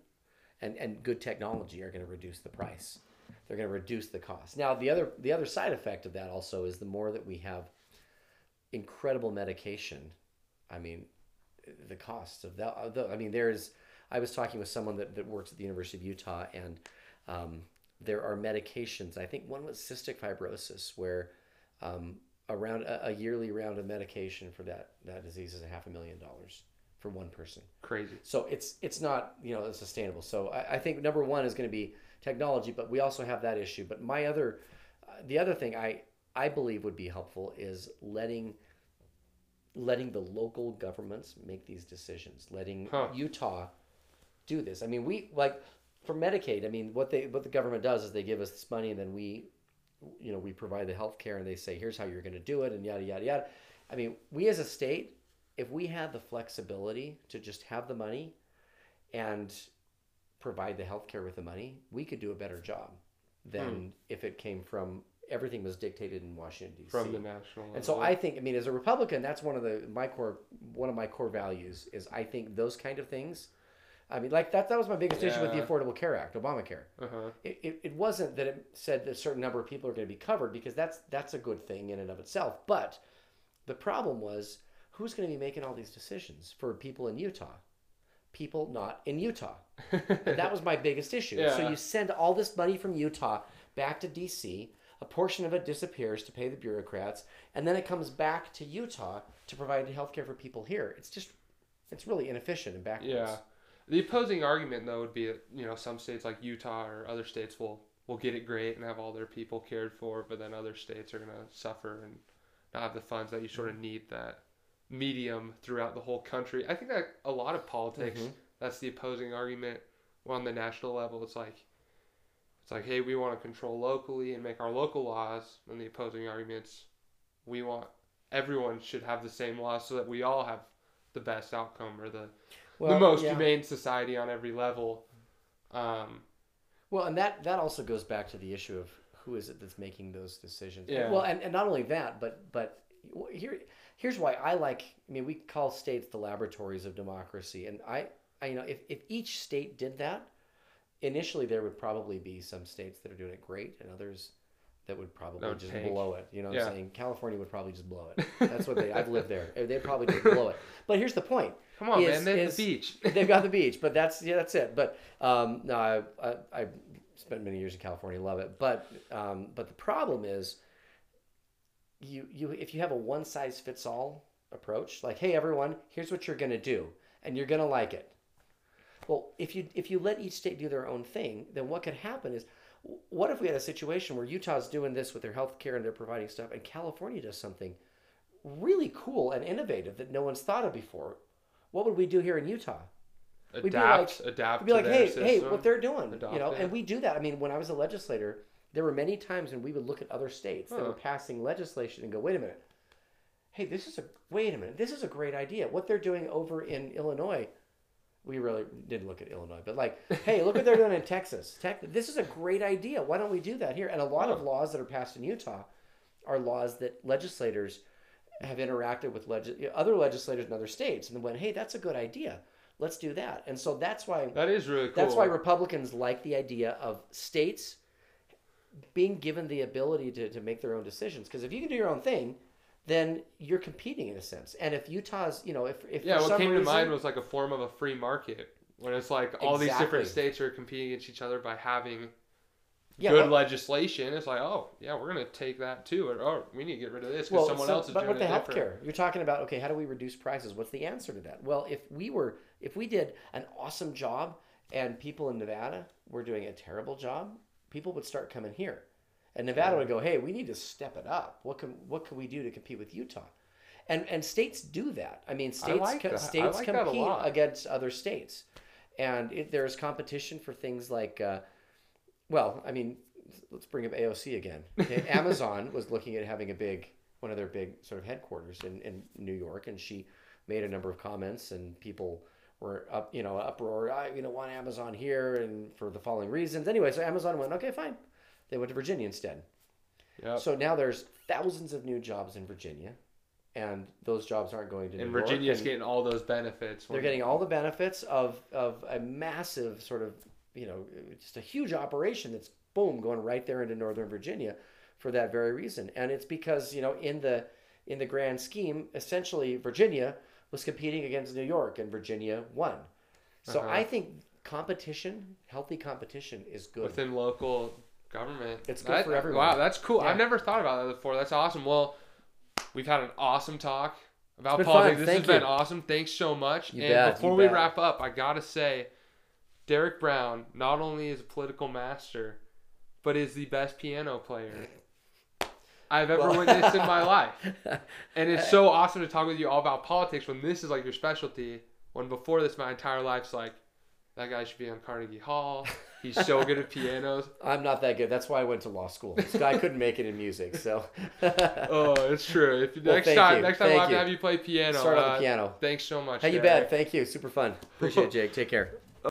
and, and good technology are going to reduce the price. They're going to reduce the cost. Now, the other the other side effect of that also is the more that we have incredible medication, I mean, the costs of that. of the- I mean, there's. I was talking with someone that, that works at the University of Utah, and um, there are medications. I think one was cystic fibrosis, where um, around a, a yearly round of medication for that that disease is a half a million dollars for one person. Crazy. So it's it's not you know sustainable. So I, I think number one is going to be technology, but we also have that issue. But my other, uh, the other thing I I believe would be helpful is letting letting the local governments make these decisions, letting Huh. Utah do this. I mean, we like for Medicaid. I mean, what they what the government does is they give us this money, and then we, you know, we provide the health care, and they say here's how you're going to do it, and yada yada yada. I mean, we as a state, if we had the flexibility to just have the money, and provide the health care with the money, we could do a better job than Hmm. if it came from everything was dictated in Washington D.C. From the national level. And so I think, I mean, as a Republican, that's one of the my core one of my core values is I think those kind of things. I mean, like that that was my biggest issue with the Affordable Care Act, Obamacare. uh-huh. It, it, it wasn't that it said that a certain number of people are going to be covered because that's that's a good thing in and of itself. But the problem was who's going to be making all these decisions for people in Utah? People not in Utah. And that was my biggest issue. So you send all this money from Utah back to DC. A portion of it disappears to pay the bureaucrats, and then it comes back to Utah to provide health care for people here. It's just, it's really inefficient and backwards. Yeah. The opposing argument though would be that, you know, some states like Utah or other states will will get it great and have all their people cared for, but then other states are gonna suffer and not have the funds that you sort of need that medium throughout the whole country. I think that a lot of politics Mhm. that's the opposing argument. Well, on the national level, it's like it's like, hey, we want to control locally and make our local laws. And the opposing arguments, we want everyone should have the same laws so that we all have the best outcome or the the most yeah. humane society on every level. Um, Well, and that that also goes back to the issue of who is it that's making those decisions. Yeah. Well, and, and not only that, but but here here's why I like. I mean, we call states the laboratories of democracy, and I, I you know if if each state did that, initially there would probably be some states that are doing it great, and others that would probably That would just tank. blow it. You know, what Yeah. I'm saying California would probably just blow it. That's what they. I've lived there. They'd probably just blow it. But here's the point. come on, Is- man, they have the beach. They've got the beach, but that's yeah, that's it. But um, no, I, I I spent many years in California, love it. But um, but the problem is, you you if you have a one size fits all approach, like hey everyone, here's what you're gonna do, and you're gonna like it. Well, if you if you let each state do their own thing, then what could happen is, what if we had a situation where Utah's doing this with their health care and they're providing stuff, and California does something really cool and innovative that no one's thought of before, what would we do here in Utah? be Adapt, like- adapt. We'd be to like, hey, system. hey, what they're doing, you know, it. and we do that. I mean, when I was a legislator, there were many times when we would look at other states that were passing legislation and go, wait a minute, hey, this is a wait a minute, this is a great idea. What they're doing over in Illinois, we really didn't look at Illinois, but like, hey, look what they're doing in Texas. Tech, this is a great idea. Why don't we do that here? And a lot of laws that are passed in Utah are laws that legislators have interacted with leg- other legislators in other states and went, hey, that's a good idea. Let's do that. And so that's why that is really cool. that's why Republicans like the idea of states being given the ability to, to make their own decisions. Because if you can do your own thing, then you're competing in a sense. And if Utah's, you know, if, if yeah, what came reason, to mind was like a form of a free market when it's like all these different states are competing against each other by having yeah, good well, legislation. It's like, oh yeah, we're gonna take that too, or oh, we need to get rid of this because well, someone so- else is but doing with the it different. you're talking about okay, how do we reduce prices? What's the answer to that? Well, if we were, if we did an awesome job, and people in Nevada were doing a terrible job, people would start coming here, and Nevada would go, hey, we need to step it up. What can what can we do to compete with Utah? And and states do that. I mean, states like co-. I states like compete against other states, and it, there's competition for things like, uh, well, I mean, let's bring up AOC again. Okay, Amazon was looking at having a big one of their big sort of headquarters in, in New York, and she made a number of comments, and people were up, you know, uproar. I, you know, want Amazon here, and for the following reasons. Anyway, so Amazon went, okay, fine. They went to Virginia instead. Yep. So now there's thousands of new jobs in Virginia, and those jobs aren't going to and New York, And Virginia's and getting all those benefits. they're getting all the benefits of of a massive sort of you know just a huge operation that's boom going right there into Northern Virginia for that very reason, and it's because you know in the in the grand scheme, essentially Virginia was competing against New York, and Virginia won. So Uh-huh. I think competition, healthy competition, is good. within local government. It's good That- for everyone. Wow, that's cool. Yeah. I've never thought about that before. That's awesome. Well, we've had an awesome talk about politics. This Thank has been awesome. Thanks so much. You and bet, before you we bet. wrap up, I gotta say, Derek Brown not only is a political master, but is the best piano player I've ever Well- witnessed in my life. And it's so awesome to talk with you all about politics when this is like your specialty. When before this, my entire life's like, that guy should be on Carnegie Hall. He's so good at pianos. I'm not that good. That's why I went to law school. This guy couldn't make it in music, so Oh, it's true. If Well, next time, you. next time have to you. have you play piano. start on Uh, the piano. Thanks so much. Hey, you bet. Thank you. Super fun. Appreciate it, Jake. Take care.